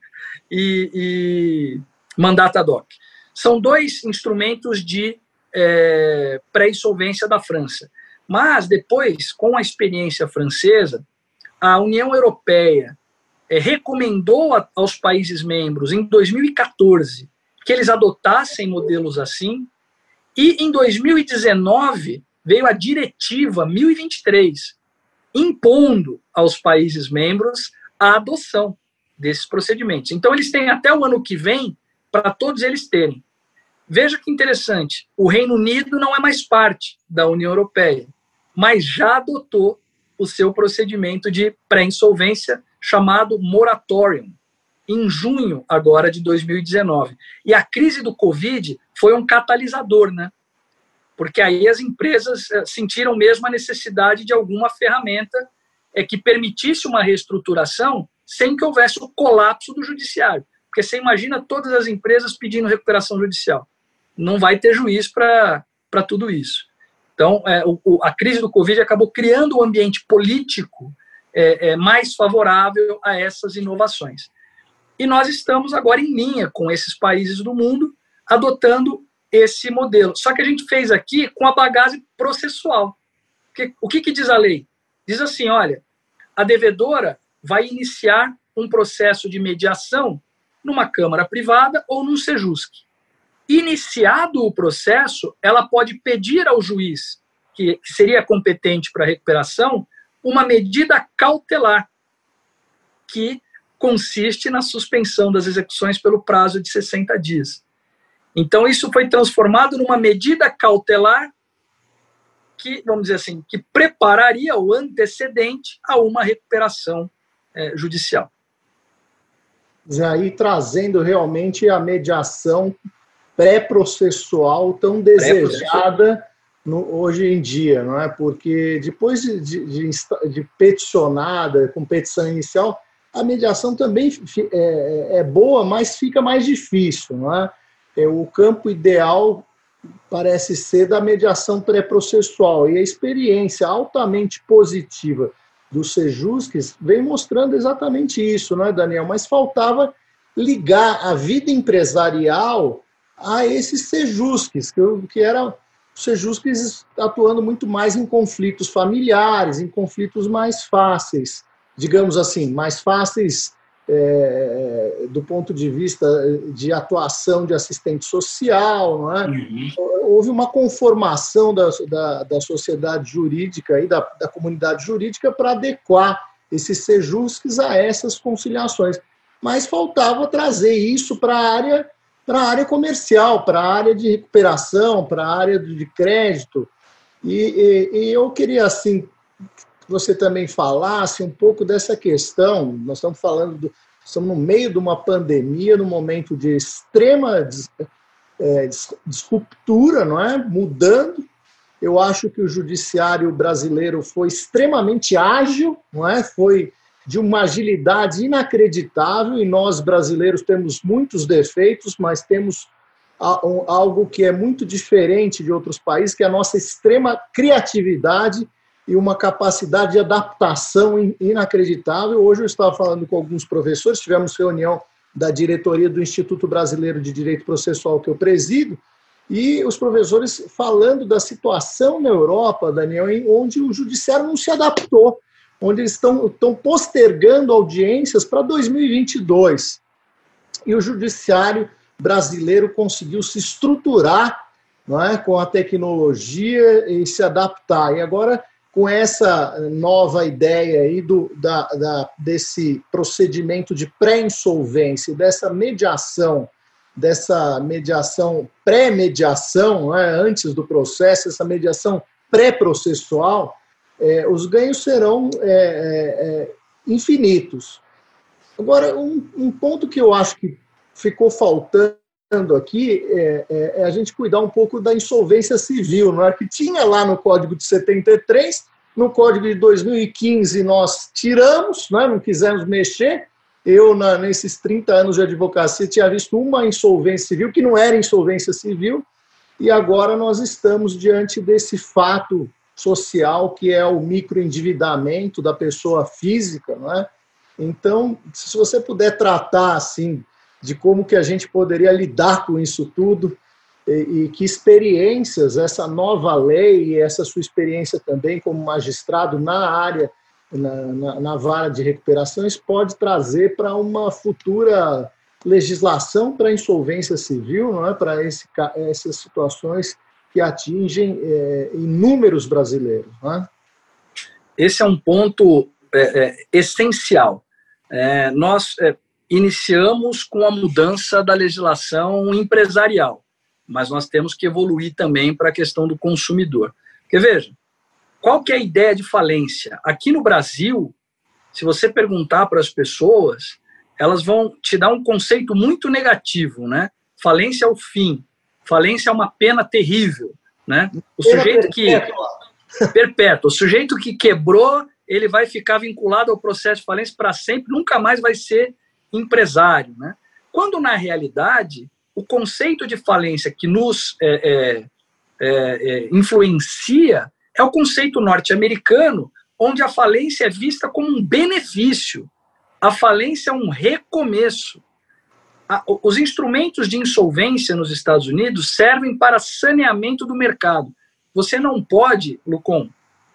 e, e mandata doc. São dois instrumentos de é, pré-insolvência da França. Mas depois, com a experiência francesa, a União Europeia é, recomendou a, aos países membros em 2014 que eles adotassem modelos assim, e em 2019 veio a diretiva 1023 impondo aos países membros a adoção desses procedimentos. Então eles têm até o ano que vem para todos eles terem. Veja que interessante, o Reino Unido não é mais parte da União Europeia mas já adotou o seu procedimento de pré-insolvência chamado moratorium, em junho agora de 2019. E a crise do Covid foi um catalisador, né? Porque aí as empresas eh, sentiram mesmo a necessidade de alguma ferramenta é, que permitisse uma reestruturação sem que houvesse o colapso do judiciário. Porque você imagina todas as empresas pedindo recuperação judicial. Não vai ter juiz para tudo isso. Então, é, o, a crise do Covid acabou criando um ambiente político é, é, mais favorável a essas inovações. E nós estamos agora em linha com esses países do mundo, adotando esse modelo. Só que a gente fez aqui com a bagagem processual. Porque, o que, que diz a lei? Diz assim: olha, a devedora vai iniciar um processo de mediação numa Câmara privada ou num SEJUSC. Iniciado o processo, ela pode pedir ao juiz, que, seria competente para a recuperação, uma medida cautelar. que consiste na suspensão das execuções pelo prazo de 60 dias. Então, isso foi transformado numa medida cautelar que, vamos dizer assim, que prepararia o antecedente a uma recuperação é, judicial. E aí trazendo realmente a mediação pré-processual tão desejada no, hoje em dia, não é? Porque depois de, de, de, peticionada, com petição inicial, a mediação também é, é, boa, mas fica mais difícil, não é? é o campo ideal parece ser da mediação pré-processual e a experiência altamente positiva dos Sejusques vem mostrando exatamente isso, não é, Daniel? Mas faltava ligar a vida empresarial a esses Sejusques, que, que eram Sejusques atuando muito mais em conflitos familiares, em conflitos mais fáceis, digamos assim, mais fáceis é, do ponto de vista de atuação de assistente social, é? Uhum. houve uma conformação da, da, da, sociedade jurídica e da, da comunidade jurídica para adequar esses sejusques a essas conciliações. Mas faltava trazer isso para a área, para a área comercial, para a área de recuperação, para a área de crédito. E, e, e eu queria assim você também falasse um pouco dessa questão. Nós estamos falando, do, estamos no meio de uma pandemia, num momento de extrema des, é, não é? Mudando. Eu acho que o judiciário brasileiro foi extremamente ágil, não é? Foi de uma agilidade inacreditável e nós brasileiros temos muitos defeitos, mas temos algo que é muito diferente de outros países, que é a nossa extrema criatividade e uma capacidade de adaptação inacreditável. Hoje eu estava falando com alguns professores, tivemos reunião da diretoria do Instituto Brasileiro de Direito Processual que eu presido, e os professores falando da situação na Europa, Daniel, onde o judiciário não se adaptou, onde eles estão, postergando audiências para 2022. E o judiciário brasileiro conseguiu se estruturar é, com a tecnologia e se adaptar. E agora com essa nova ideia aí do, da, da, desse procedimento de pré-insolvência, dessa mediação, dessa mediação, pré-mediação, né, antes do processo, essa mediação pré-processual, é, os ganhos serão é, é, é infinitos. Agora, um, um, ponto que eu acho que ficou faltando aqui é, é, é, a gente cuidar um pouco da insolvência civil, não é? que tinha lá no Código de 73, no Código de 2015 nós tiramos, né, não quisemos mexer. Eu, na, nesses 30 anos de advocacia, tinha visto uma insolvência civil, que não era insolvência civil, e agora nós estamos diante desse fato social que é o microendividamento da pessoa física, não é? Então, se você puder tratar assim de como que a gente poderia lidar com isso tudo, e, e que experiências essa nova lei e essa sua experiência também como magistrado na área, na, na, na vara de recuperações, pode trazer para uma futura legislação para insolvência civil, não é? para esse, essas situações que atingem é, inúmeros brasileiros. Não é? Esse é um ponto é, é, essencial. É, nós é, iniciamos com a mudança da legislação empresarial mas nós temos que evoluir também para a questão do consumidor. Porque veja, qual que é a ideia de falência? Aqui no Brasil, se você perguntar para as pessoas, elas vão te dar um conceito muito negativo, né? Falência é o fim, falência é uma pena terrível, né? O sujeito que perpétua, o sujeito que quebrou, ele vai ficar vinculado ao processo de falência para sempre, nunca mais vai ser empresário, né? Quando na realidade o conceito de falência que nos é, é, é, é, influencia é o conceito norte-americano, onde a falência é vista como um benefício. A falência é um recomeço. Os instrumentos de insolvência nos Estados Unidos servem para saneamento do mercado. Você não pode, Lucon,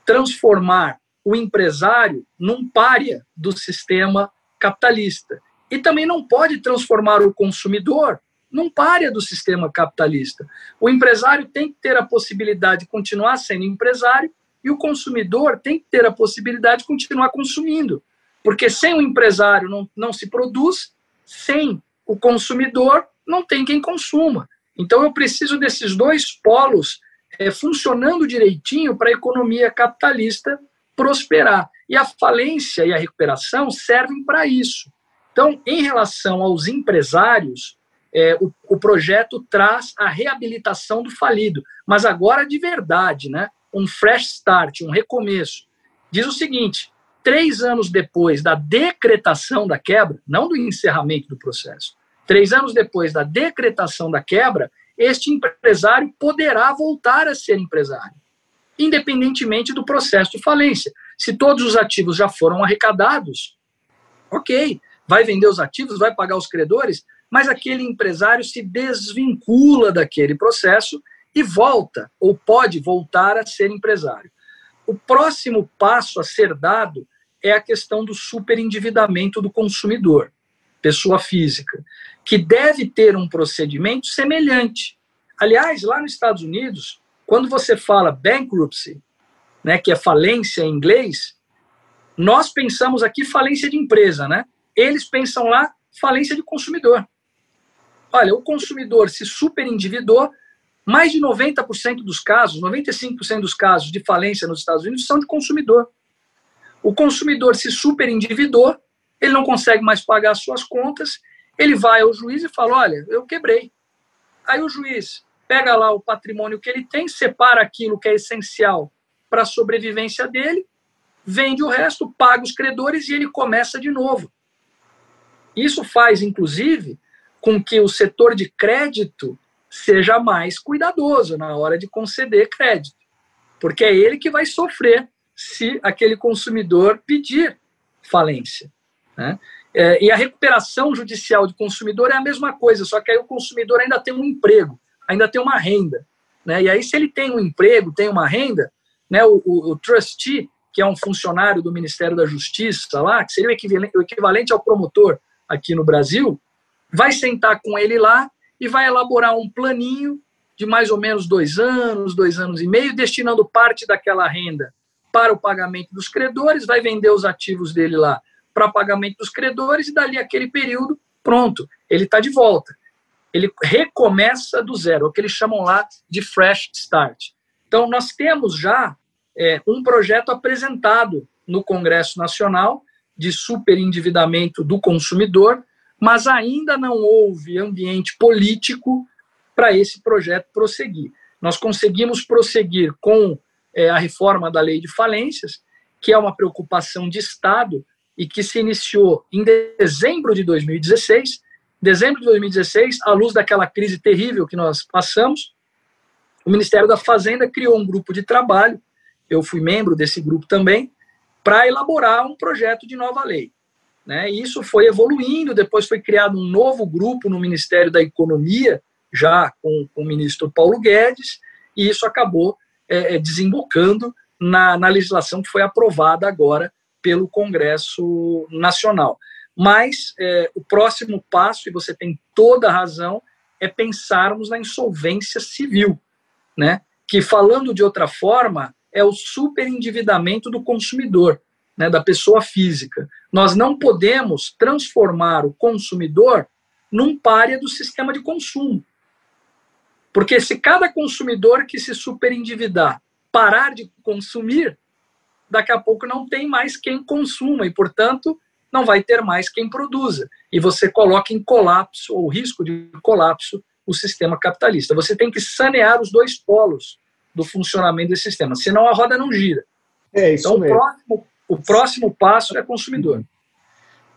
transformar o empresário num pária do sistema capitalista. E também não pode transformar o consumidor não párea do sistema capitalista. O empresário tem que ter a possibilidade de continuar sendo empresário e o consumidor tem que ter a possibilidade de continuar consumindo. Porque sem o empresário não, não se produz, sem o consumidor não tem quem consuma. Então eu preciso desses dois polos é, funcionando direitinho para a economia capitalista prosperar. E a falência e a recuperação servem para isso. Então, em relação aos empresários, é, o, o, projeto traz a reabilitação do falido, mas agora de verdade, né? um fresh start, um recomeço. Diz o seguinte: três anos depois da decretação da quebra, não do encerramento do processo, três anos depois da decretação da quebra, este empresário poderá voltar a ser empresário, independentemente do processo de falência. Se todos os ativos já foram arrecadados, ok, vai vender os ativos, vai pagar os credores, mas aquele empresário se desvincula daquele processo e volta, ou pode voltar a ser empresário. O próximo passo a ser dado é a questão do superendividamento do consumidor, pessoa física, que deve ter um procedimento semelhante. Aliás, lá nos Estados Unidos, quando você fala bankruptcy, né, que é falência em inglês, nós pensamos aqui falência de empresa, né? Eles pensam lá falência de consumidor. Olha, o consumidor se superendividou, mais de 90% dos casos, 95% dos casos de falência nos Estados Unidos são de consumidor. O consumidor se superendividou, ele não consegue mais pagar as suas contas, ele vai ao juiz e fala: Olha, eu quebrei. Aí o juiz pega lá o patrimônio que ele tem, separa aquilo que é essencial para a sobrevivência dele, vende o resto, paga os credores e ele começa de novo. Isso faz, inclusive, com que o setor de crédito seja mais cuidadoso na hora de conceder crédito, porque é ele que vai sofrer se aquele consumidor pedir falência. Né? É, e a recuperação judicial de consumidor é a mesma coisa, só que aí o consumidor ainda tem um emprego, ainda tem uma renda. Né? E aí, se ele tem um emprego, tem uma renda, né, o, o, o trustee, que é um funcionário do Ministério da Justiça lá, que seria o equivalente, o equivalente ao promotor aqui no Brasil, vai sentar com ele lá e vai elaborar um planinho de mais ou menos dois anos, dois anos e meio, destinando parte daquela renda para o pagamento dos credores, vai vender os ativos dele lá para pagamento dos credores e dali aquele período, pronto, ele está de volta. Ele recomeça do zero, o que eles chamam lá de fresh start. Então, nós temos já é, um projeto apresentado no Congresso Nacional de superendividamento do consumidor, mas ainda não houve ambiente político para esse projeto prosseguir. Nós conseguimos prosseguir com é, a reforma da lei de falências, que é uma preocupação de Estado e que se iniciou em dezembro de 2016. Dezembro de 2016, à luz daquela crise terrível que nós passamos, o Ministério da Fazenda criou um grupo de trabalho, eu fui membro desse grupo também, para elaborar um projeto de nova lei. Né? E isso foi evoluindo, depois foi criado um novo grupo no Ministério da Economia, já com, com o ministro Paulo Guedes, e isso acabou é, é, desembocando na, na legislação que foi aprovada agora pelo Congresso Nacional. Mas é, o próximo passo, e você tem toda a razão, é pensarmos na insolvência civil, né? que, falando de outra forma, é o superendividamento do consumidor né, da pessoa física. Nós não podemos transformar o consumidor num párea do sistema de consumo. Porque se cada consumidor que se superendividar parar de consumir, daqui a pouco não tem mais quem consuma e, portanto, não vai ter mais quem produza. E você coloca em colapso, ou risco de colapso, o sistema capitalista. Você tem que sanear os dois polos do funcionamento desse sistema, senão a roda não gira. É isso então, mesmo. O próximo, o próximo passo é consumidor.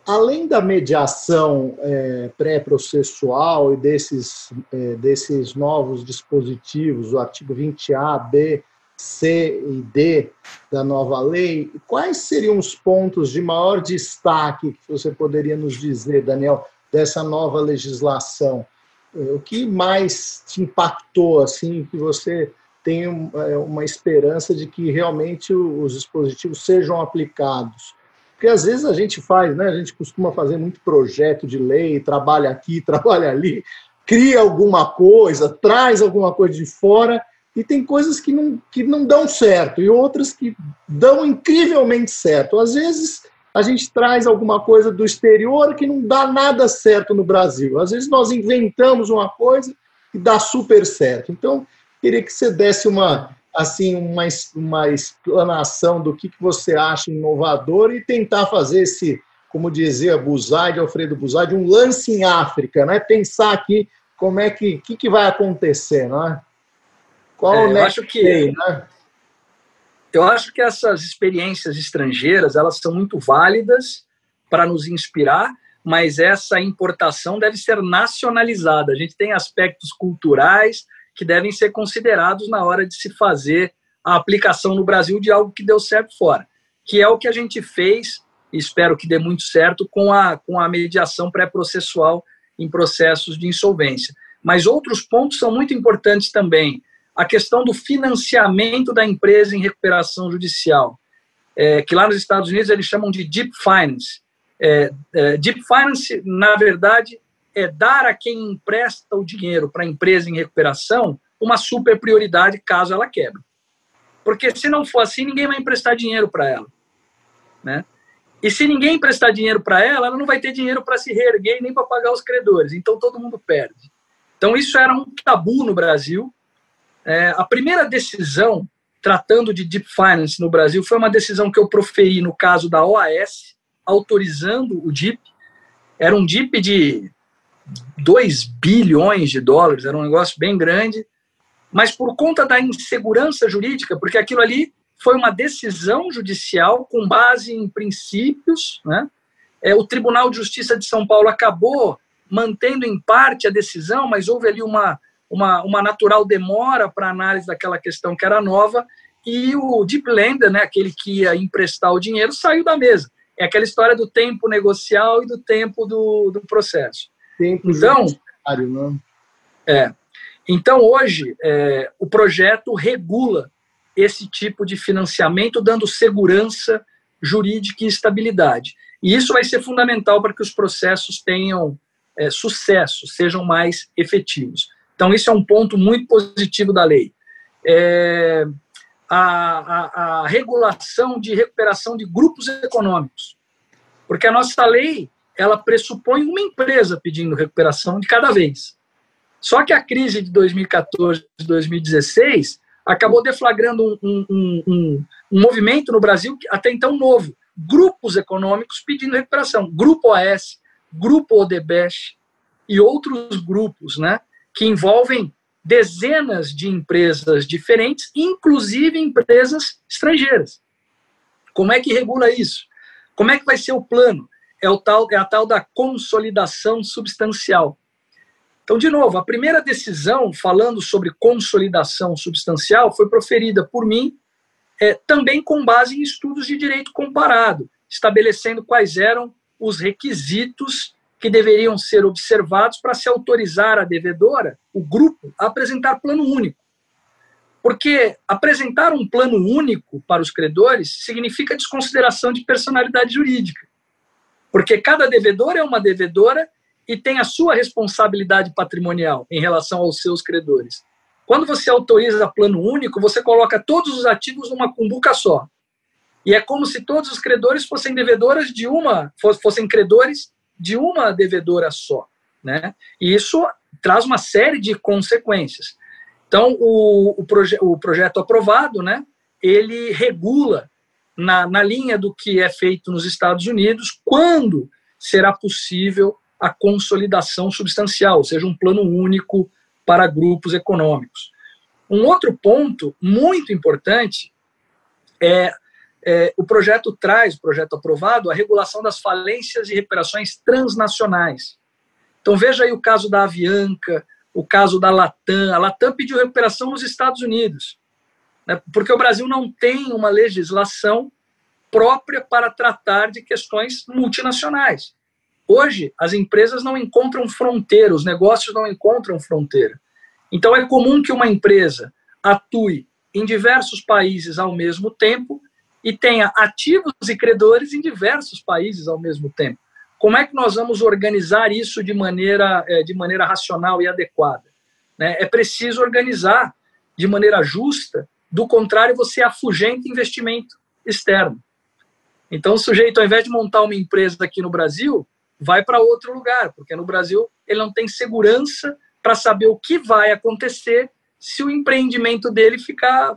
Além da mediação é, pré-processual e desses, é, desses novos dispositivos, o artigo 20A, B, C e D da nova lei, quais seriam os pontos de maior destaque que você poderia nos dizer, Daniel, dessa nova legislação? É, o que mais te impactou, assim, que você tem é, uma esperança de que realmente os dispositivos sejam aplicados. Porque às vezes a gente faz, né? A gente costuma fazer muito projeto de lei, trabalha aqui, <laughs> trabalha ali, cria alguma coisa, traz alguma coisa de fora, e tem coisas que não, que não dão certo, e outras que dão incrivelmente certo. Às vezes a gente traz alguma coisa do exterior que não dá nada certo no Brasil. Às vezes nós inventamos uma coisa e dá super certo. Então, queria que você desse uma assim uma, uma explanação do que, que você acha inovador e tentar fazer esse, como dizia Buzade, Alfredo Buzade, um lance em África, né? Pensar aqui como é que, que, que vai acontecer, não é? Qual é, o acho que day, né? Eu acho que essas experiências estrangeiras elas são muito válidas para nos inspirar, mas essa importação deve ser nacionalizada. A gente tem aspectos culturais que devem ser considerados na hora de se fazer a aplicação no Brasil de algo que deu certo fora, que é o que a gente fez, espero que dê muito certo, com a, com a mediação pré-processual em processos de insolvência. Mas outros pontos são muito importantes também a questão do financiamento da empresa em recuperação judicial, é, que lá nos Estados Unidos eles chamam de deep finance. É, é, deep finance, na verdade, é dar a quem empresta o dinheiro para a empresa em recuperação uma super prioridade caso ela quebre. Porque se não for assim, ninguém vai emprestar dinheiro para ela. Né? E se ninguém emprestar dinheiro para ela, ela não vai ter dinheiro para se reerguer nem para pagar os credores. Então todo mundo perde. Então isso era um tabu no Brasil é, a primeira decisão, tratando de Deep Finance no Brasil, foi uma decisão que eu proferi no caso da OAS, autorizando o DIP. Era um DIP de 2 bilhões de dólares, era um negócio bem grande, mas por conta da insegurança jurídica, porque aquilo ali foi uma decisão judicial com base em princípios, né? É, o Tribunal de Justiça de São Paulo acabou mantendo em parte a decisão, mas houve ali uma uma, uma natural demora para análise daquela questão que era nova, e o Deep Lender, né, aquele que ia emprestar o dinheiro, saiu da mesa. É aquela história do tempo negocial e do tempo do, do processo. Tempo então, não? Né? É. Então, hoje, é, o projeto regula esse tipo de financiamento, dando segurança jurídica e estabilidade. E isso vai ser fundamental para que os processos tenham é, sucesso, sejam mais efetivos. Então, isso é um ponto muito positivo da lei. É, a, a, a, regulação de recuperação de grupos econômicos. Porque a nossa lei, ela pressupõe uma empresa pedindo recuperação de cada vez. Só que a crise de 2014 e 2016 acabou deflagrando um, um, um, um movimento no Brasil até então novo. Grupos econômicos pedindo recuperação. Grupo OAS, Grupo Odebrecht e outros grupos, né? que envolvem dezenas de empresas diferentes, inclusive empresas estrangeiras. Como é que regula isso? Como é que vai ser o plano? É, o tal, é a tal da consolidação substancial. Então, de novo, a primeira decisão falando sobre consolidação substancial foi proferida por mim, é, também com base em estudos de direito comparado, estabelecendo quais eram os requisitos que deveriam ser observados para se autorizar a devedora, o grupo, a apresentar plano único. Porque apresentar um plano único para os credores significa desconsideração de personalidade jurídica. Porque cada devedor é uma devedora e tem a sua responsabilidade patrimonial em relação aos seus credores. Quando você autoriza plano único, você coloca todos os ativos numa cumbuca só. E é como se todos os credores fossem devedoras de uma, fossem credores de uma devedora só. Né? E isso traz uma série de consequências. Então, o, o, proje o projeto aprovado, né, ele regula na, na linha do que é feito nos Estados Unidos quando será possível a consolidação substancial, ou seja, um plano único para grupos econômicos. Um outro ponto muito importante é é, o projeto traz, o projeto aprovado, a regulação das falências e recuperações transnacionais. Então veja aí o caso da Avianca, o caso da Latam. A Latam pediu recuperação nos Estados Unidos, né, porque o Brasil não tem uma legislação própria para tratar de questões multinacionais. Hoje, as empresas não encontram fronteira, os negócios não encontram fronteira. Então, é comum que uma empresa atue em diversos países ao mesmo tempo e tenha ativos e credores em diversos países ao mesmo tempo. Como é que nós vamos organizar isso de maneira, é, de maneira racional e adequada? Né? É preciso organizar de maneira justa, do contrário, você afugenta investimento externo. Então, o sujeito, ao invés de montar uma empresa aqui no Brasil, vai para outro lugar, porque no Brasil ele não tem segurança para saber o que vai acontecer se o empreendimento dele ficar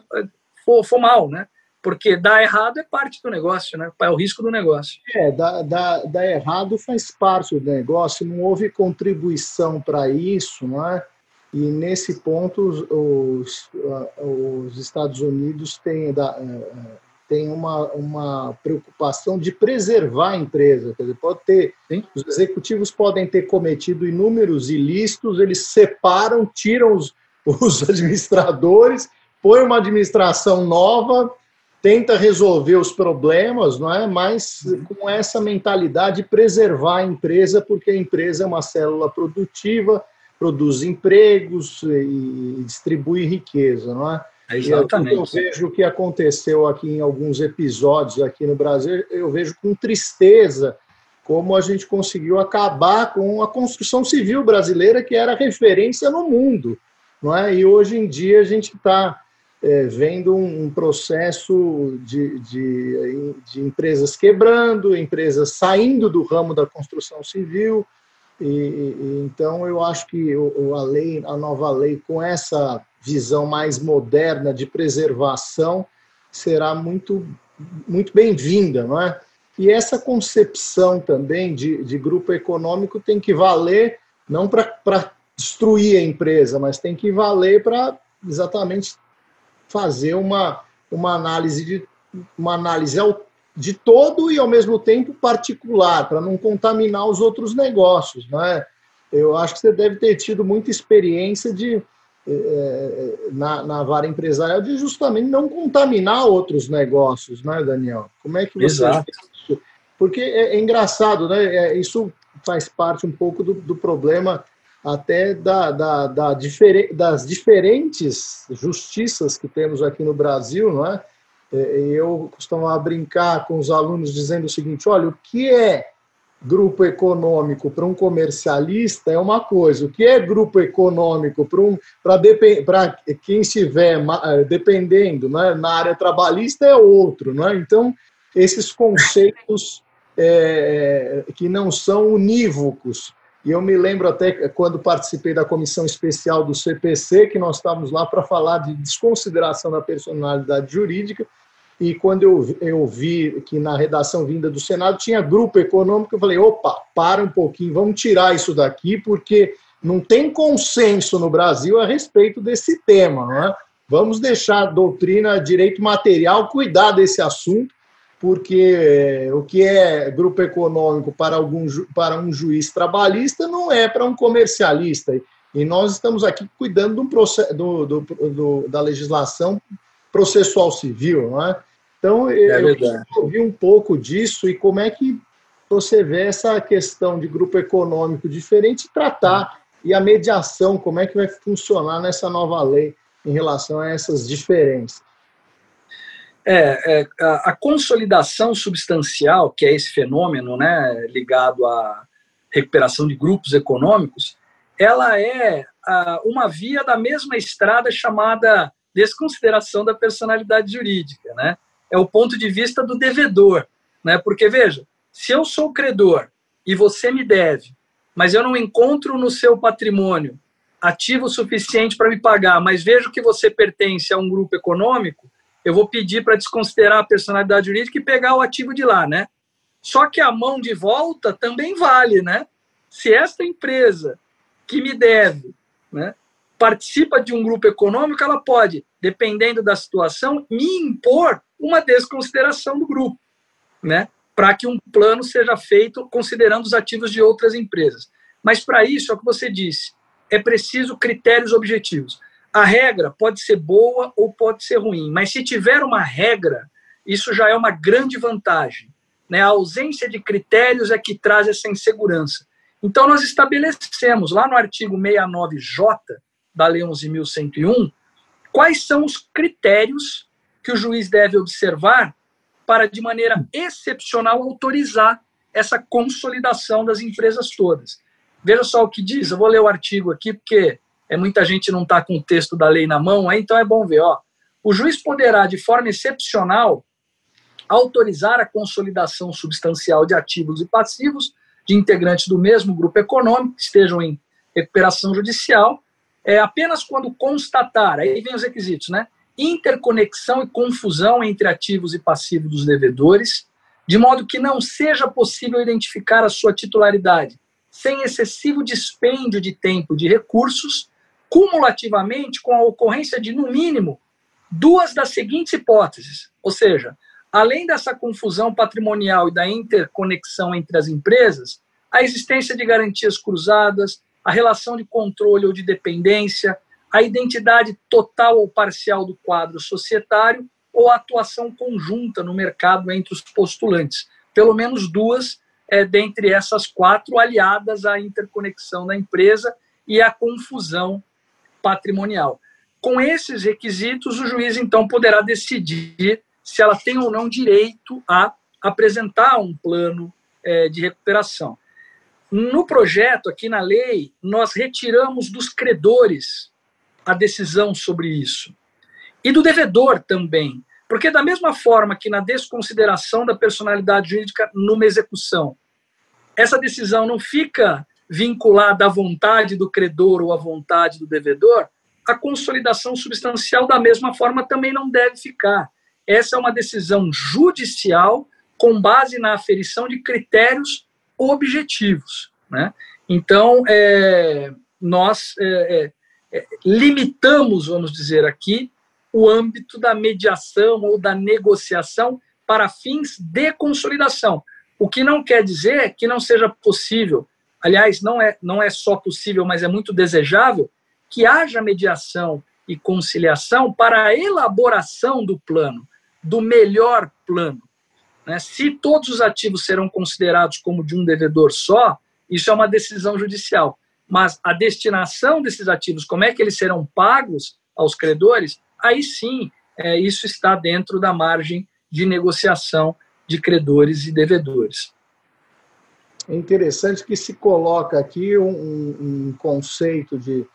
for, for mal, né? Porque dar errado é parte do negócio, né? É o risco do negócio. É, dar, dar errado faz parte do negócio, não houve contribuição para isso, não é? E nesse ponto, os, os Estados Unidos têm, têm uma, uma preocupação de preservar a empresa. Quer dizer, pode ter, Sim. os executivos podem ter cometido inúmeros ilícitos, eles separam, tiram os, os <laughs> administradores, põe uma administração nova tenta resolver os problemas, não é? Mas com essa mentalidade de preservar a empresa, porque a empresa é uma célula produtiva, produz empregos e distribui riqueza, não é? é exatamente. Eu, eu vejo o que aconteceu aqui em alguns episódios aqui no Brasil, eu vejo com tristeza como a gente conseguiu acabar com a construção civil brasileira, que era referência no mundo, não é? E hoje em dia a gente está é, vendo um processo de, de, de, empresas quebrando, empresas saindo do ramo da construção civil. E, e então eu acho que a lei, a nova lei, com essa visão mais moderna de preservação, será muito muito bem-vinda, não é? E essa concepção também de, de grupo econômico tem que valer não para destruir a empresa, mas tem que valer para exatamente fazer uma, uma análise de uma análise de todo e ao mesmo tempo particular, para não contaminar os outros negócios, não é? Eu acho que você deve ter tido muita experiência de é, na, na vara empresarial de justamente não contaminar outros negócios, não é, Daniel? Como é que você Exato. isso? Porque é, é engraçado, né? É, isso faz parte um pouco do, do problema até da, da, da difer das diferentes justiças que temos aqui no Brasil, não é? É eu costumava brincar com os alunos dizendo o seguinte: olha, o que é grupo econômico para um comercialista é uma coisa, o que é grupo econômico para um, para quem estiver eh, dependendo né, na área trabalhista é outro. Não é? Então, esses conceitos é, que não são unívocos e eu me lembro até quando participei da comissão especial do CPC, que nós estávamos lá para falar de desconsideração da personalidade jurídica. E quando eu, eu vi que na redação vinda do Senado tinha grupo econômico, eu falei: opa, para um pouquinho, vamos tirar isso daqui, porque não tem consenso no Brasil a respeito desse tema. Não é? Vamos deixar a doutrina direito material cuidar desse assunto porque eh, o que é grupo econômico para, algum, para um juiz trabalhista não é para um comercialista. E nós estamos aqui cuidando do, do, do da legislação processual civil, não é? Então, é eu ouvir um pouco disso e como é que você vê essa questão de grupo econômico diferente tratar e a mediação, como é que vai funcionar nessa nova lei em relação a essas diferenças. É, é a, a, consolidação substancial, que é esse fenômeno né, ligado à recuperação de grupos econômicos, ela é a, uma via da mesma estrada chamada desconsideração da personalidade jurídica. Né? É o ponto de vista do devedor. Né? Porque, veja, se eu sou credor e você me deve, mas eu não encontro no seu patrimônio ativo suficiente para me pagar, mas vejo que você pertence a um grupo econômico, eu vou pedir para desconsiderar a personalidade jurídica e pegar o ativo de lá, né? Só que a mão de volta também vale, né? Se esta empresa que me deve, né, participa de um grupo econômico, ela pode, dependendo da situação, me impor uma desconsideração do grupo, né? Para que um plano seja feito considerando os ativos de outras empresas. Mas para isso, é o que você disse, é preciso critérios objetivos. A regra pode ser boa ou pode ser ruim, mas se tiver uma regra, isso já é uma grande vantagem. Né? A ausência de critérios é que traz essa insegurança. Então, nós estabelecemos lá no artigo 69J da Lei 11.101 quais são os critérios que o juiz deve observar para, de maneira excepcional, autorizar essa consolidação das empresas todas. Veja só o que diz, eu vou ler o artigo aqui, porque é, muita gente não está com o texto da lei na mão, aí, então é bom ver. Ó, o juiz poderá, de forma excepcional, autorizar a consolidação substancial de ativos e passivos de integrantes do mesmo grupo econômico que estejam em recuperação judicial, é apenas quando constatar, aí vem os requisitos, né? Interconexão e confusão entre ativos e passivos dos devedores, de modo que não seja possível identificar a sua titularidade, sem excessivo dispêndio de tempo de recursos, cumulativamente com a ocorrência de, no mínimo, duas das seguintes hipóteses, ou seja, além dessa confusão patrimonial e da interconexão entre as empresas, a existência de garantias cruzadas, a relação de controle ou de dependência, a identidade total ou parcial do quadro societário ou a atuação conjunta no mercado entre os postulantes. Pelo menos duas é, dentre essas quatro aliadas à interconexão da empresa e à confusão patrimonial. Com esses requisitos, o juiz então poderá decidir se ela tem ou não direito a apresentar um plano é, de recuperação. No projeto, aqui na lei, nós retiramos dos credores a decisão sobre isso. E do devedor também. Porque, da mesma forma que na desconsideração da personalidade jurídica numa execução, essa decisão não fica vinculada à vontade do credor ou à vontade do devedor, a consolidação substancial, da mesma forma, também não deve ficar. Essa é uma decisão judicial com base na aferição de critérios objetivos. Né? Então, é, nós é, é, é, limitamos, vamos dizer aqui, o âmbito da mediação ou da negociação para fins de consolidação. O que não quer dizer que não seja possível, aliás, não é, não é só possível, mas é muito desejável, que haja mediação e conciliação para a elaboração do plano do melhor plano. Né? Se todos os ativos serão considerados como de um devedor só, isso é uma decisão judicial. Mas a destinação desses ativos, como é que eles serão pagos aos credores, aí sim, é, isso está dentro da margem de negociação de credores e devedores. É interessante que se coloca aqui um, um conceito de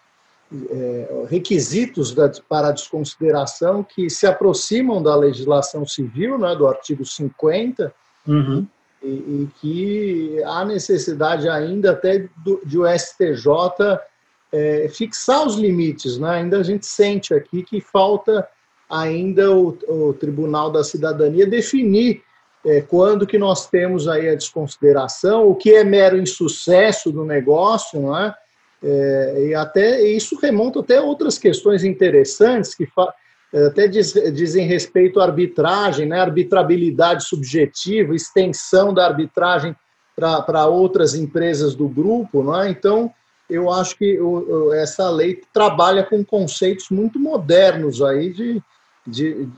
é, requisitos da, para a desconsideração que se aproximam da legislação civil, né, do artigo 50, uhum. e, e, que há necessidade ainda até do, de o STJ é, fixar os limites. Né? Ainda a gente sente aqui que falta ainda o, o Tribunal da Cidadania definir é, quando que nós temos aí a desconsideração, o que é mero insucesso do negócio, não é? É, e até isso remonta até outras questões interessantes que é, até diz, dizem respeito à arbitragem, né, arbitrabilidade subjetiva, extensão da arbitragem para outras empresas do grupo. Não é? Então, eu acho que o, essa lei trabalha com conceitos muito modernos aí de, de,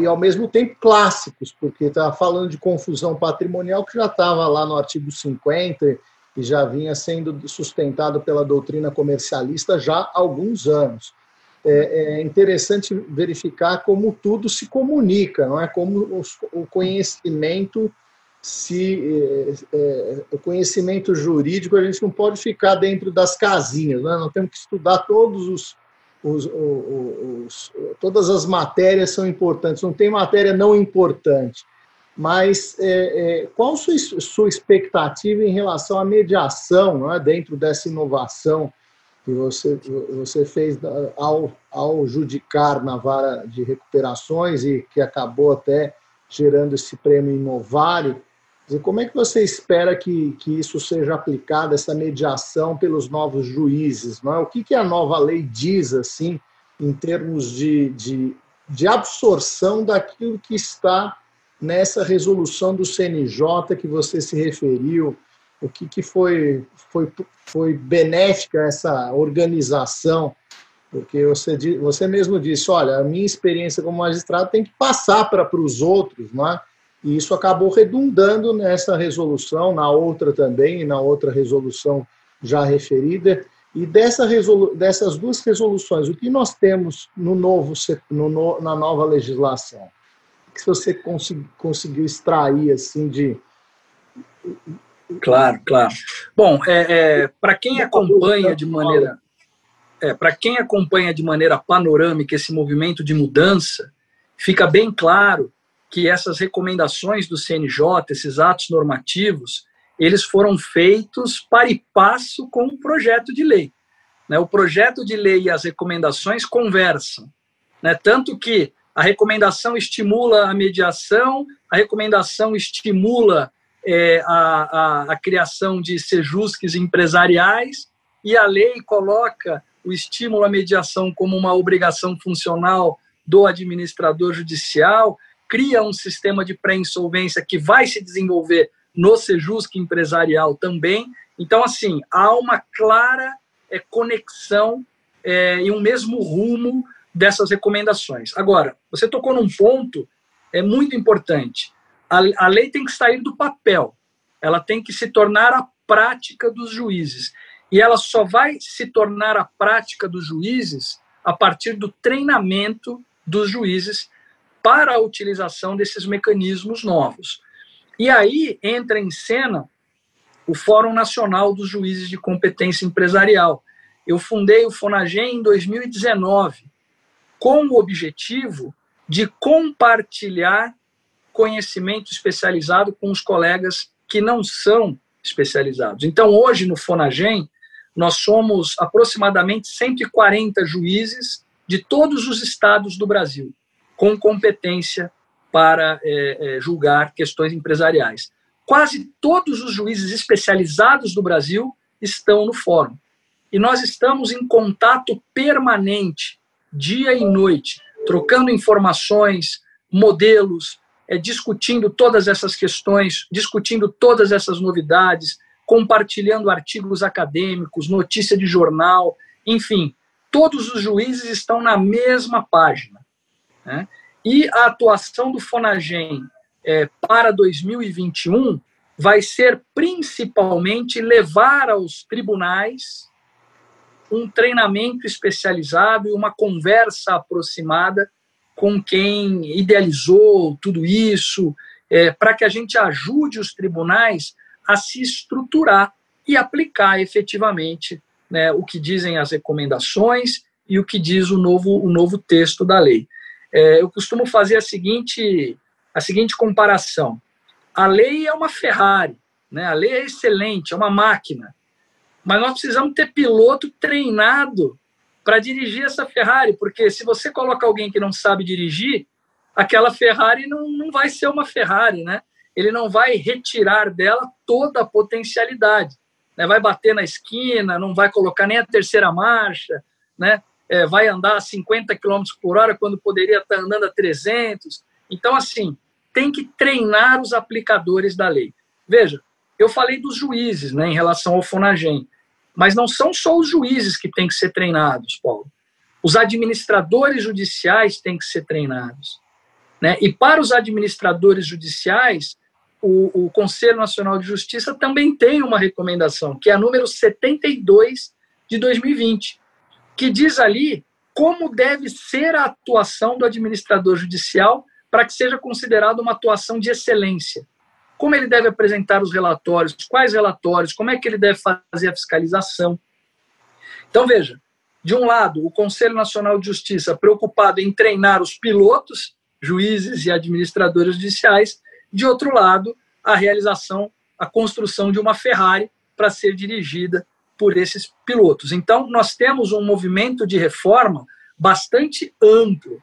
e ao mesmo tempo clássicos, porque está falando de confusão patrimonial que já estava lá no artigo 50 que já vinha sendo sustentado pela doutrina comercialista já há alguns anos. É, é interessante verificar como tudo se comunica, não é? Como o conhecimento se é, é, o conhecimento jurídico a gente não pode ficar dentro das casinhas, né? nós temos que estudar todos os, os, os, os, todas as matérias são importantes, não tem matéria não importante. Mas é, é, qual sua, sua expectativa em relação à mediação né, dentro dessa inovação que você, você fez ao, ao judicar na vara de recuperações e que acabou até gerando esse prêmio Inovare? Como é que você espera que, que isso seja aplicado, essa mediação pelos novos juízes? Não é? O que, que a nova lei diz, assim, em termos de, de, de absorção daquilo que está nessa resolução do CNJ que você se referiu, o que, que foi, foi, foi benéfica essa organização, porque você, você mesmo disse, olha, a minha experiência como magistrado tem que passar para, os outros, não é? e isso acabou redundando nessa resolução, na outra também, e na outra resolução já referida, e dessa resolu dessas duas resoluções, o que nós temos no novo, no, na nova legislação? Que você consegui, conseguiu extrair assim de Claro, claro. Bom, é, é para quem acompanha de maneira é, para quem acompanha de maneira panorâmica esse movimento de mudança, fica bem claro que essas recomendações do CNJ, esses atos normativos, eles foram feitos para e passo com o projeto de lei. Né? O projeto de lei e as recomendações conversam. Né? Tanto que a recomendação estimula a mediação, a recomendação estimula é, a, a, a, criação de sejusques empresariais e a lei coloca o estímulo à mediação como uma obrigação funcional do administrador judicial, cria um sistema de pré-insolvência que vai se desenvolver no Sejusc empresarial também. Então, assim, há uma clara é, conexão é, e um mesmo rumo dessas recomendações. Agora, você tocou num ponto é muito importante. A, a lei tem que sair do papel, ela tem que se tornar a prática dos juízes. E ela só vai se tornar a prática dos juízes a partir do treinamento dos juízes para a utilização desses mecanismos novos. E aí entra em cena o Fórum Nacional dos Juízes de Competência Empresarial. Eu fundei o FONAGEM em 2019, com o objetivo de compartilhar conhecimento especializado com os colegas que não são especializados. Então, hoje no FONAGEM, nós somos aproximadamente 140 juízes de todos os estados do Brasil, com competência para é, é, julgar questões empresariais. Quase todos os juízes especializados do Brasil estão no fórum. E nós estamos em contato permanente, dia e noite, trocando informações, modelos, é, discutindo todas essas questões, discutindo todas essas novidades, compartilhando artigos acadêmicos, notícia de jornal, enfim, todos os juízes estão na mesma página. Né? E a atuação do Fonagem é, para 2021 vai ser principalmente levar aos tribunais um treinamento especializado e uma conversa aproximada com quem idealizou tudo isso, é, para que a gente ajude os tribunais a se estruturar e aplicar efetivamente né, o que dizem as recomendações e o que diz o novo, o novo texto da lei. É, eu costumo fazer a seguinte, a seguinte comparação. A lei é uma Ferrari, né? a lei é excelente, é uma máquina, mas nós precisamos ter piloto treinado para dirigir essa Ferrari, porque se você coloca alguém que não sabe dirigir, aquela Ferrari não, não vai ser uma Ferrari, né? ele não vai retirar dela toda a potencialidade. Né? Vai bater na esquina, não vai colocar nem a terceira marcha, né? É, vai andar a 50 km por hora quando poderia estar andando a 300. Então, assim, tem que treinar os aplicadores da lei. Veja, eu falei dos juízes né, em relação ao Fonagem, mas não são só os juízes que têm que ser treinados, Paulo. Os administradores judiciais têm que ser treinados. Né? E para os administradores judiciais, o, o, Conselho Nacional de Justiça também tem uma recomendação, que é a número 72 de 2020, que diz ali como deve ser a atuação do administrador judicial para que seja considerada uma atuação de excelência. Como ele deve apresentar os relatórios, quais relatórios, como é que ele deve fazer a fiscalização. Então, veja, de um lado, o Conselho Nacional de Justiça preocupado em treinar os pilotos, juízes e administradores judiciais, de outro lado, a realização, a construção de uma Ferrari para ser dirigida por esses pilotos. Então, nós temos um movimento de reforma bastante amplo,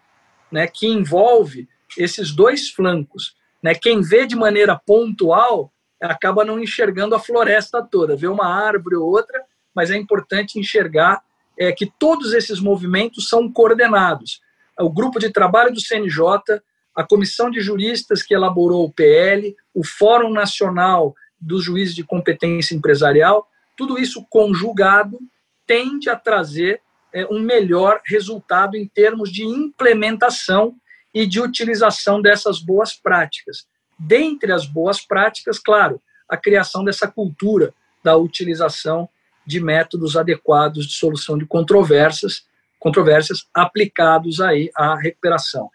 né, que envolve esses dois flancos. Né? Quem vê de maneira pontual acaba não enxergando a floresta toda, vê uma árvore ou outra, mas é importante enxergar é, que todos esses movimentos são coordenados. O grupo de trabalho do CNJ a comissão de juristas que elaborou o PL, o Fórum Nacional dos Juízes de Competência Empresarial, tudo isso conjugado tende a trazer é, um melhor resultado em termos de implementação e de utilização dessas boas práticas. Dentre as boas práticas, claro, a criação dessa cultura da utilização de métodos adequados de solução de controvérsias, controvérsias aplicados aí à recuperação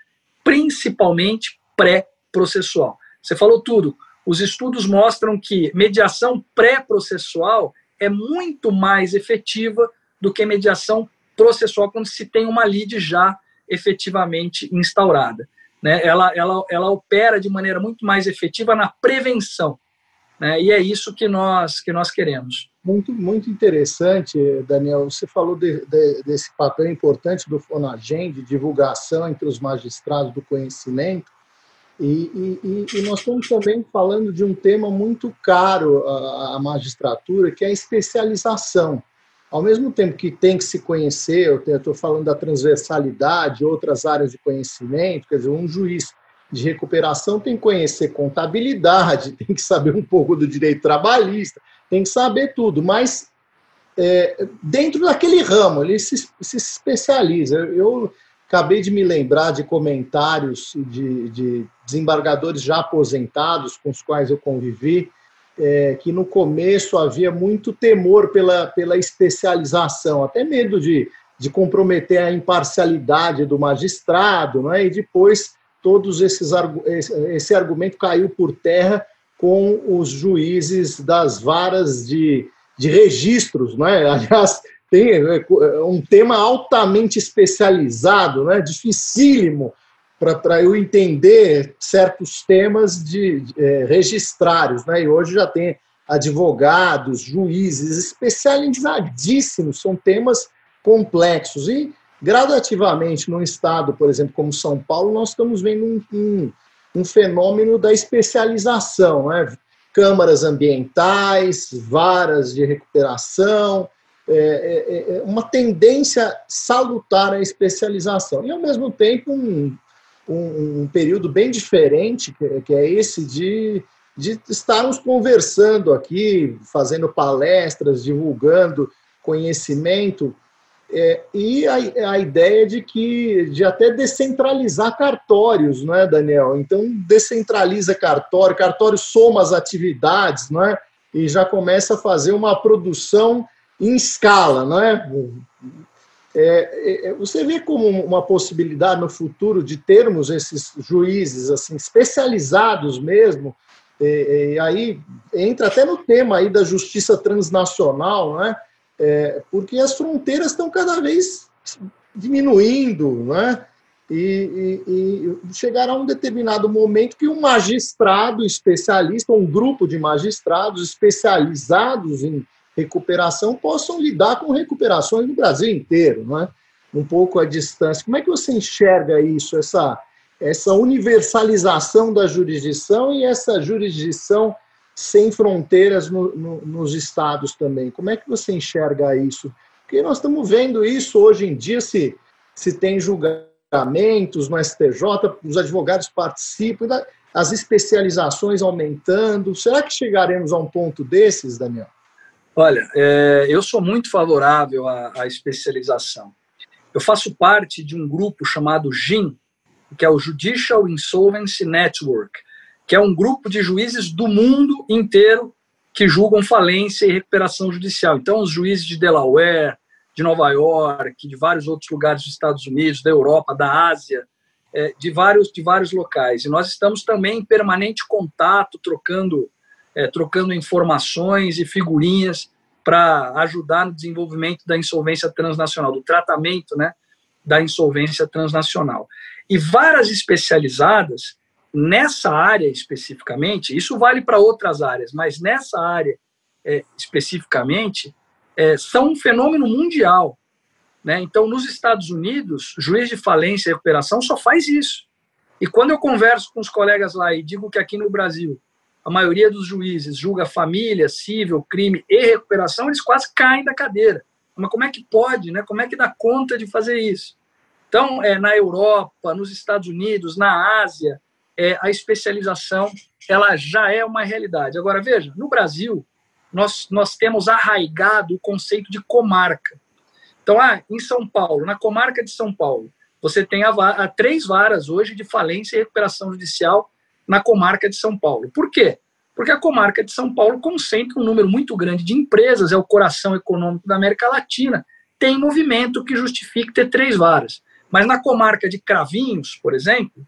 principalmente pré-processual. Você falou tudo. Os estudos mostram que mediação pré-processual é muito mais efetiva do que mediação processual quando se tem uma lide já efetivamente instaurada. né, ela, ela, ela opera de maneira muito mais efetiva na prevenção. Né, e é isso que nós, que nós queremos. Muito, muito interessante, Daniel. Você falou de, de, desse papel importante do Fonagem, de divulgação entre os magistrados do conhecimento. E, e, e, nós estamos também falando de um tema muito caro à, à magistratura, que é a especialização. Ao mesmo tempo que tem que se conhecer, eu estou falando da transversalidade, outras áreas de conhecimento, quer dizer, um juiz de recuperação tem que conhecer contabilidade, <laughs> tem que saber um pouco do direito trabalhista, tem que saber tudo, mas é, dentro daquele ramo, ele se, se especializa. Eu, Acabei de me lembrar de comentários de, de desembargadores já aposentados com os quais eu convivi, é, que no começo havia muito temor pela, pela especialização, até medo de, de comprometer a imparcialidade do magistrado, né? e depois todos esses esse argumento caiu por terra com os juízes das varas de, de registros, não é? <laughs> Aliás, tem é, é um tema altamente especializado, né, dificílimo para eu entender certos temas de, de é, registrários. Né, e hoje já tem advogados, juízes especializadíssimos, são temas complexos. E, gradativamente, num estado, por exemplo, como São Paulo, nós estamos vendo um, um, um fenômeno da especialização. Né? Câmaras ambientais, varas de recuperação, é, é, é, uma tendência salutar à especialização. E, ao mesmo tempo, um, um, um período bem diferente, que, que, é esse de, de estarmos conversando aqui, fazendo palestras, divulgando conhecimento, é, e a, a, ideia de que de até descentralizar cartórios, não é, Daniel? Então descentraliza cartório, cartório soma as atividades, não é? E já começa a fazer uma produção em escala, não é? É, é? você vê como uma possibilidade no futuro de termos esses juízes assim especializados mesmo, e, e aí entra até no tema aí da justiça transnacional, né? É, porque as fronteiras estão cada vez diminuindo, né? E, e, e, chegará um determinado momento que um magistrado especialista, um grupo de magistrados especializados em recuperação possam lidar com recuperações no Brasil inteiro, não é? um pouco à distância. Como é que você enxerga isso, essa, essa universalização da jurisdição e essa jurisdição sem fronteiras no, no, nos estados também? Como é que você enxerga isso? Porque nós estamos vendo isso hoje em dia, se, se tem julgamentos no STJ, os advogados participam, as especializações aumentando. Será que chegaremos a um ponto desses, Daniel? Olha, é, eu sou muito favorável à, à, especialização. Eu faço parte de um grupo chamado JIN, que é o Judicial Insolvency Network, que é um grupo de juízes do mundo inteiro que julgam falência e recuperação judicial. Então, os juízes de Delaware, de Nova York, de vários outros lugares dos Estados Unidos, da Europa, da Ásia, é, de vários de vários locais. E nós estamos também em permanente contato, trocando é, trocando informações e figurinhas para ajudar no desenvolvimento da insolvência transnacional, do tratamento né, da insolvência transnacional. E várias especializadas nessa área especificamente, isso vale para outras áreas, mas nessa área é, especificamente, é, são um fenômeno mundial. Né? Então, nos Estados Unidos, juiz de falência e recuperação só faz isso. E quando eu converso com os colegas lá e digo que aqui no Brasil a maioria dos juízes julga família, civil, crime e recuperação, eles quase caem da cadeira. Mas como é que pode, né? Como é que dá conta de fazer isso? Então, é, na Europa, nos Estados Unidos, na Ásia, é, a especialização ela já é uma realidade. Agora, veja, no Brasil, nós, nós temos arraigado o conceito de comarca. Então, ah, em São Paulo, na comarca de São Paulo, você tem a, a três varas hoje de falência e recuperação judicial na comarca de São Paulo. Por quê? Porque a comarca de São Paulo concentra um número muito grande de empresas, é o coração econômico da América Latina, tem movimento que justifique ter três varas. Mas na comarca de Cravinhos, por exemplo,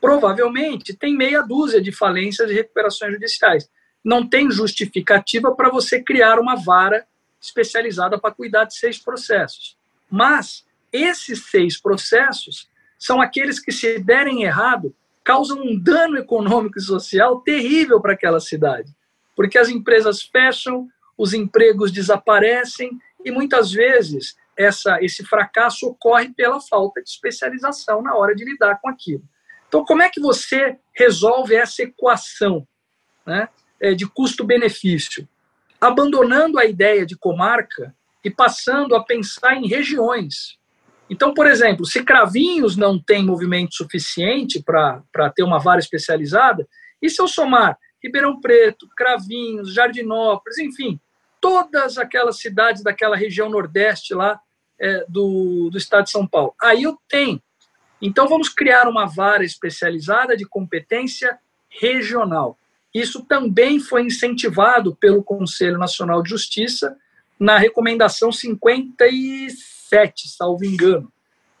provavelmente tem meia dúzia de falências e recuperações judiciais. Não tem justificativa para você criar uma vara especializada para cuidar de seis processos. Mas esses seis processos são aqueles que, se derem errado, causam um dano econômico e social terrível para aquela cidade. Porque as empresas fecham, os empregos desaparecem e muitas vezes essa, esse fracasso ocorre pela falta de especialização na hora de lidar com aquilo. Então, como é que você resolve essa equação né, é, de custo-benefício? Abandonando a ideia de comarca e passando a pensar em regiões. Então, por exemplo, se Cravinhos não tem movimento suficiente para ter uma vara especializada, e se eu somar Ribeirão Preto, Cravinhos, Jardinópolis, enfim, todas aquelas cidades daquela região nordeste lá é, do, do estado de São Paulo. Aí eu tenho. Então, vamos criar uma vara especializada de competência regional. Isso também foi incentivado pelo Conselho Nacional de Justiça na recomendação 57, salvo engano.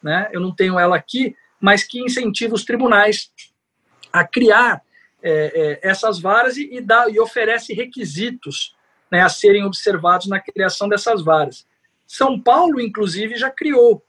Né? Eu não tenho ela aqui, mas que incentiva os tribunais a criar é, é, essas varas e, e, dá, e oferece requisitos né, a serem observados na criação dessas varas. São Paulo, inclusive, já criou,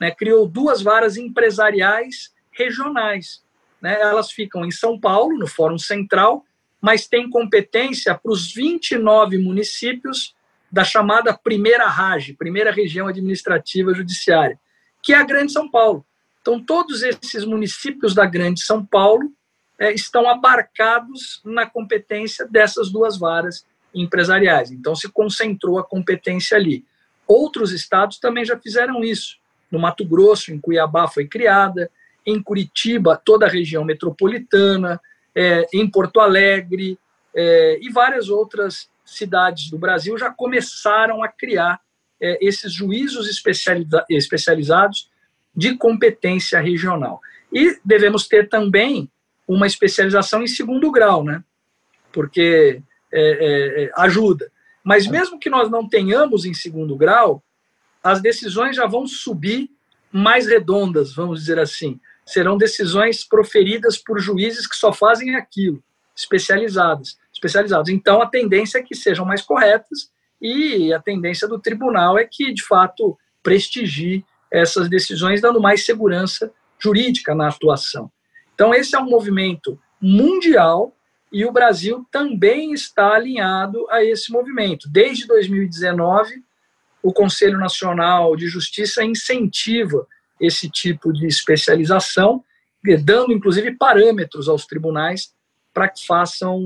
né, criou duas varas empresariais regionais. Né, elas ficam em São Paulo, no Fórum Central, mas têm competência para os 29 municípios da chamada primeira RAGE, primeira região administrativa judiciária, que é a Grande São Paulo. Então, todos esses municípios da Grande São Paulo é, estão abarcados na competência dessas duas varas empresariais. Então, se concentrou a competência ali. Outros estados também já fizeram isso. No Mato Grosso, em Cuiabá, foi criada. Em Curitiba, toda a região metropolitana. É, em Porto Alegre é, e várias outras cidades do Brasil já começaram a criar é, esses juízos especializa especializados de competência regional. E devemos ter também uma especialização em segundo grau, né? Porque é, é, é, ajuda. Mas mesmo que nós não tenhamos em segundo grau, as decisões já vão subir mais redondas, vamos dizer assim. Serão decisões proferidas por juízes que só fazem aquilo, especializados, especializados. Então a tendência é que sejam mais corretas e a tendência do tribunal é que de fato prestigie essas decisões, dando mais segurança jurídica na atuação. Então esse é um movimento mundial e o Brasil também está alinhado a esse movimento. Desde 2019, o Conselho Nacional de Justiça incentiva esse tipo de especialização, dando inclusive parâmetros aos tribunais para que façam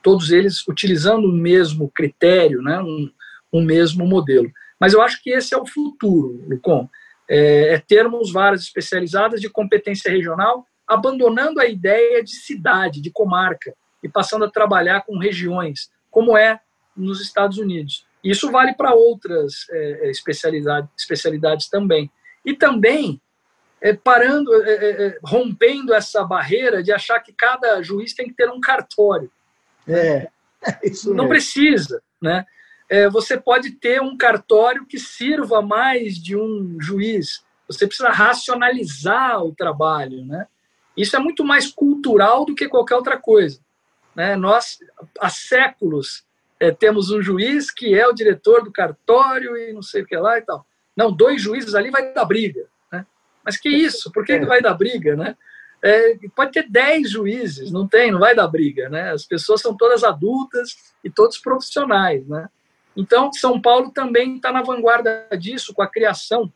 todos eles utilizando o mesmo critério, né, um, um mesmo modelo. Mas eu acho que esse é o futuro, Lucon, é, é termos varas especializadas de competência regional, abandonando a ideia de cidade, de comarca, e passando a trabalhar com regiões, como é nos Estados Unidos. Isso vale para outras é, é especialidades, especialidades também. E também é, parando, é, é, é, rompendo essa barreira de achar que cada juiz tem que ter um cartório. É, <laughs> isso Não precisa, né? É, você pode ter um cartório que sirva mais de um juiz. Você precisa racionalizar o trabalho, né? Isso é muito mais cultural do que qualquer outra coisa. Né? Nós, há séculos, é, temos um juiz que é o diretor do cartório e não sei o que lá e tal. Não, dois juízes ali vai dar briga. Mas que isso? Por que, que vai dar briga? Né? É, pode ter dez juízes, não tem, não vai dar briga. Né? As pessoas são todas adultas e todos profissionais. Né? Então, São Paulo também está na vanguarda disso, com a criação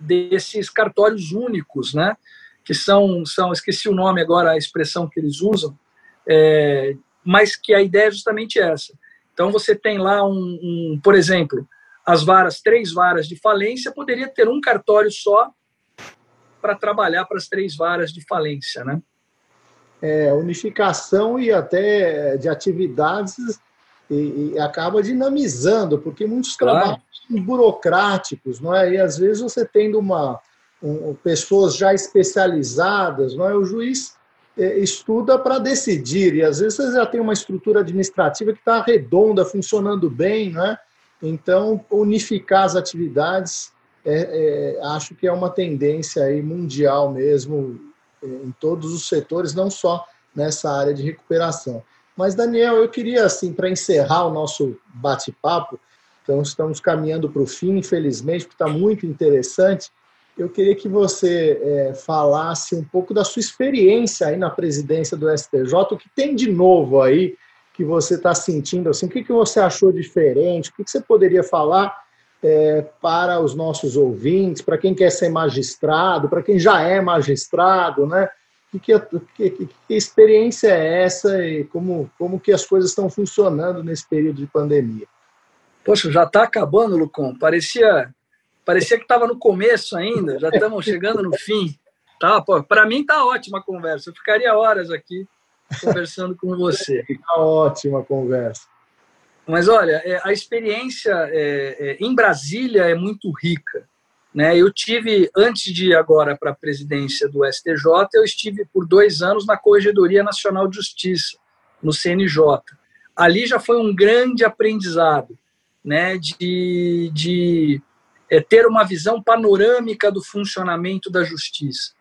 desses cartórios únicos, né? que são, são, esqueci o nome agora, a expressão que eles usam, é, mas que a ideia é justamente essa. Então você tem lá um, um, por exemplo, as varas, três varas de falência, poderia ter um cartório só para trabalhar para as três varas de falência, né? É, unificação e até de atividades e, e acaba dinamizando, porque muitos claro. trabalhos são burocráticos, não é? E às vezes você tendo uma um, pessoas já especializadas, não é? O juiz é, estuda para decidir, e às vezes você já tem uma estrutura administrativa que está redonda, funcionando bem, né? então unificar as atividades é, é, acho que é uma tendência aí mundial mesmo, é, em todos os setores, não só nessa área de recuperação. Mas, Daniel, eu queria, assim, para encerrar o nosso bate-papo, então estamos caminhando para o fim, infelizmente, porque está muito interessante, eu queria que você é, falasse um pouco da sua experiência aí na presidência do STJ, o que tem de novo aí que você está sentindo, assim, o que, que você achou diferente, o que, que você poderia falar é, para os nossos ouvintes, para quem quer ser magistrado, para quem já é magistrado, né? Que, que, que, que, experiência é essa e como, como que as coisas estão funcionando nesse período de pandemia? Poxa, já está acabando, Lucon. Parecia, parecia que estava no começo ainda, já estamos chegando no fim. Tá, Para mim está ótima a conversa. Eu ficaria horas aqui conversando com você. Está ótima a conversa. Mas olha, é, a experiência é, é, em Brasília é muito rica. Né? Eu tive, antes de ir agora para a presidência do STJ, eu estive por dois anos na Corregedoria Nacional de Justiça, no CNJ. Ali já foi um grande aprendizado né? de, de é, ter uma visão panorâmica do funcionamento da justiça.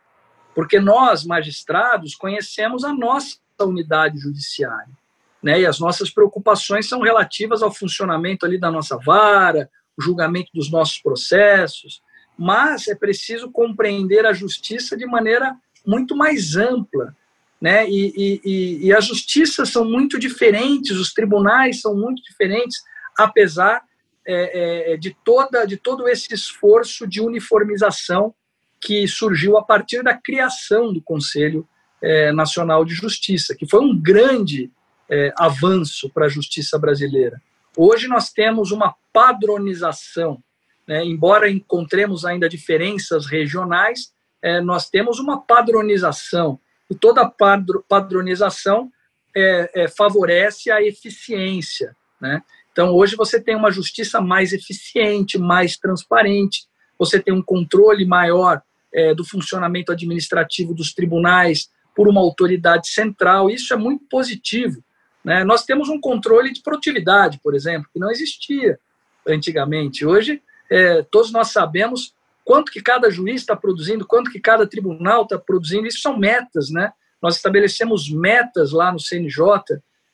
Porque nós, magistrados, conhecemos a nossa unidade judiciária né? E as nossas preocupações são relativas ao funcionamento ali da nossa vara, o julgamento dos nossos processos, mas é preciso compreender a justiça de maneira muito mais ampla, né? E, e, e as justiças são muito diferentes, os tribunais são muito diferentes, apesar é, é, de toda de todo esse esforço de uniformização que surgiu a partir da criação do Conselho é, Nacional de Justiça, que foi um grande é, avanço para a justiça brasileira. Hoje nós temos uma padronização, né? embora encontremos ainda diferenças regionais, é, nós temos uma padronização e toda padro, padronização é, é, favorece a eficiência. Né? Então hoje você tem uma justiça mais eficiente, mais transparente, você tem um controle maior é, do funcionamento administrativo dos tribunais por uma autoridade central. Isso é muito positivo né? Nós temos um controle de produtividade, por exemplo, que não existia antigamente. Hoje, é, todos nós sabemos quanto que cada juiz está produzindo, quanto que cada tribunal está produzindo. Isso são metas, né? Nós estabelecemos metas lá no CNJ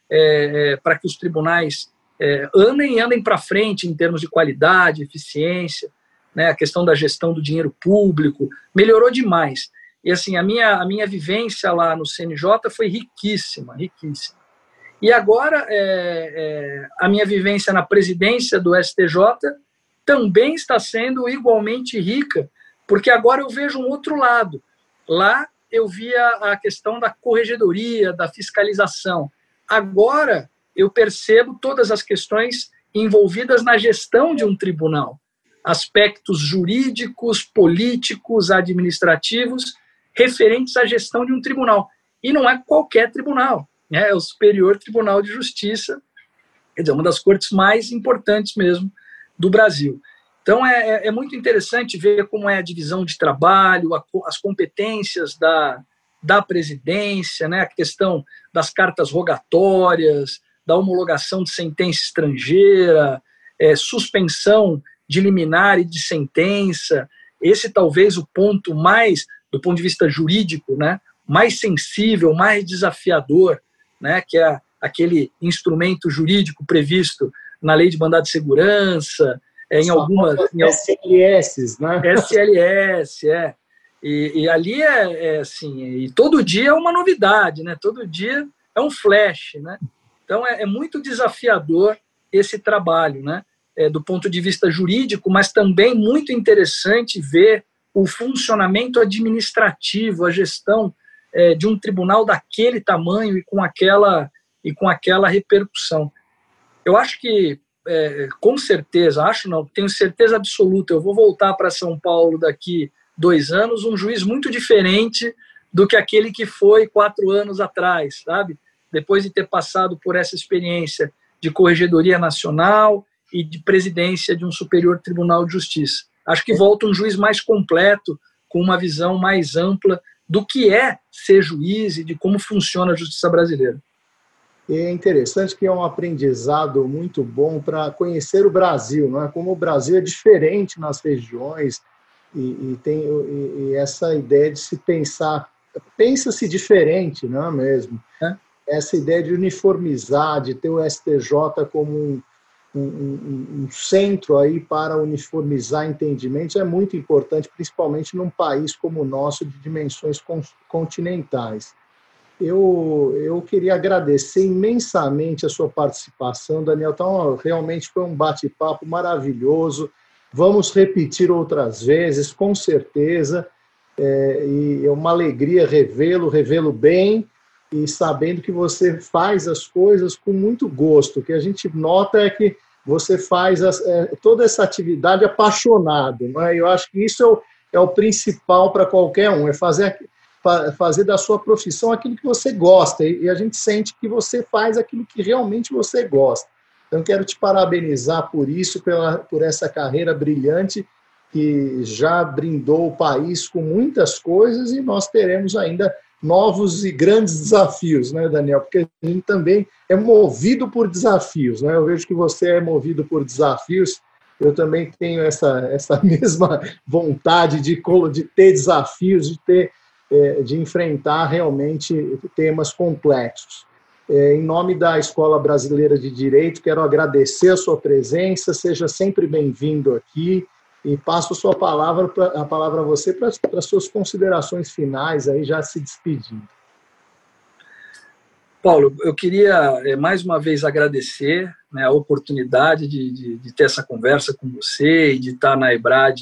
é, é, para que os tribunais é, andem e andem para frente em termos de qualidade, eficiência, né? A questão da gestão do dinheiro público melhorou demais. E assim, a minha, a minha vivência lá no CNJ foi riquíssima, riquíssima. E agora, é, é, a minha vivência na presidência do STJ também está sendo igualmente rica, porque agora eu vejo um outro lado. Lá eu via a questão da corregedoria, da fiscalização. Agora eu percebo todas as questões envolvidas na gestão de um tribunal, aspectos jurídicos, políticos, administrativos referentes à gestão de um tribunal. E não é qualquer tribunal né, é o Superior Tribunal de Justiça, quer dizer, uma das cortes mais importantes mesmo do Brasil. Então, é, é, é muito interessante ver como é a divisão de trabalho, a, as competências da, da presidência, né, a questão das cartas rogatórias, da homologação de sentença estrangeira, é, suspensão de liminar e de sentença. Esse talvez o ponto mais, do ponto de vista jurídico, né, mais sensível, mais desafiador né, que é aquele instrumento jurídico previsto na lei de mandado de segurança, é, em algumas. Em SLS, né? SLS, é. E, e ali é, é, assim, e todo dia é uma novidade, né? Todo dia é um flash, né? Então é, é muito desafiador esse trabalho, né? É, do ponto de vista jurídico, mas também muito interessante ver o funcionamento administrativo, a gestão é, de um tribunal daquele tamanho e com aquela e com aquela repercussão. Eu acho que, é, com certeza, acho não, tenho certeza absoluta, eu vou voltar para São Paulo daqui dois anos, um juiz muito diferente do que aquele que foi quatro anos atrás, sabe? Depois de ter passado por essa experiência de corregedoria nacional e de presidência de um superior tribunal de justiça. Acho que volta um juiz mais completo, com uma visão mais ampla do que é ser juiz e de como funciona a justiça brasileira. É interessante que é um aprendizado muito bom para conhecer o Brasil, não é? Como o Brasil é diferente nas regiões e, e tem e, e essa ideia de se pensar, pensa-se diferente, não é mesmo? É. Essa ideia de uniformizar, de ter o STJ como um, um, um, centro aí para uniformizar entendimentos é muito importante, principalmente num país como o nosso, de dimensões continentais. Eu, eu queria agradecer imensamente a sua participação, Daniel. Então, realmente foi um bate-papo maravilhoso. Vamos repetir outras vezes, com certeza. É, e é uma alegria revê-lo, revê-lo bem e sabendo que você faz as coisas com muito gosto. O que a gente nota é que você faz as, é, toda essa atividade apaixonado. Né? Eu acho que isso é o, é o principal para qualquer um, é fazer, fazer da sua profissão aquilo que você gosta. E, e a gente sente que você faz aquilo que realmente você gosta. Então, quero te parabenizar por isso, pela, por essa carreira brilhante que já brindou o país com muitas coisas e nós teremos ainda novos e grandes desafios, né, Daniel? Porque a gente também é movido por desafios, né? Eu vejo que você é movido por desafios. Eu também tenho essa, essa <laughs> mesma vontade de, de ter desafios, de ter é, de enfrentar realmente temas complexos. É, em nome da Escola Brasileira de Direito, quero agradecer a sua presença. Seja sempre bem-vindo aqui e passo a sua palavra pra, a palavra a você para as suas considerações finais aí já se despedindo. Paulo, eu queria eh, mais uma vez agradecer né, a oportunidade de, de, de, ter essa conversa com você e de estar na Ebrad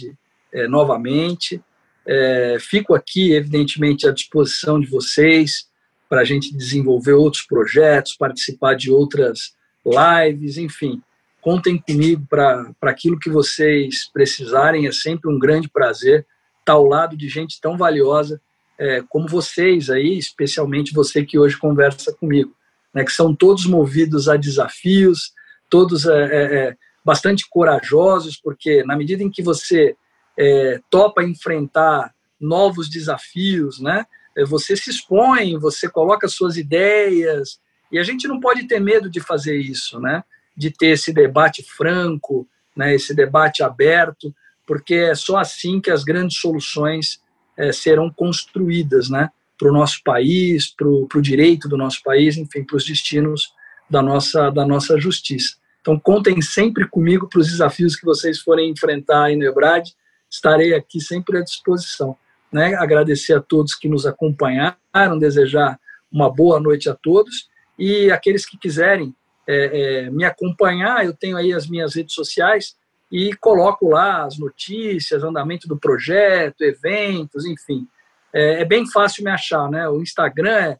é, novamente. É, fico aqui, evidentemente, à disposição de vocês para a gente desenvolver outros projetos, participar de outras lives, enfim contem comigo para aquilo que vocês precisarem. É sempre um grande prazer estar ao lado de gente tão valiosa é, como vocês aí, especialmente você que hoje conversa comigo, né, que são todos movidos a desafios, todos é, é, é bastante corajosos, porque na medida em que você é, topa enfrentar novos desafios, né, é, você se expõe, você coloca suas ideias, e a gente não pode ter medo de fazer isso, né? De ter esse debate franco, né, esse debate aberto, porque é só assim que as grandes soluções é, serão construídas né, para o nosso país, para o direito do nosso país, enfim, para os destinos da nossa, da nossa justiça. Então, contem sempre comigo para os desafios que vocês forem enfrentar aí no Ebrad, estarei aqui sempre à disposição. Né? Agradecer a todos que nos acompanharam, desejar uma boa noite a todos e aqueles que quiserem é, é, me acompanhar, eu tenho aí as minhas redes sociais e coloco lá as notícias, andamento do projeto, eventos, enfim. É, é bem fácil me achar, né? O Instagram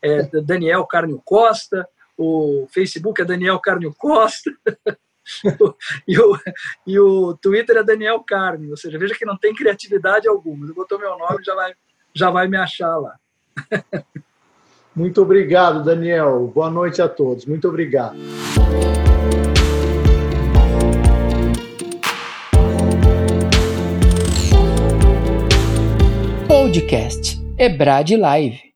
é, é Daniel Carnio Costa, o Facebook é Daniel Carnio Costa, <laughs> e, o, e o Twitter é Daniel Carne, ou seja, veja que não tem criatividade alguma. Botou meu nome, já vai, já vai me achar lá. <laughs> Muito obrigado, Daniel. Boa noite a todos. Muito obrigado. Podcast Ebrad Live.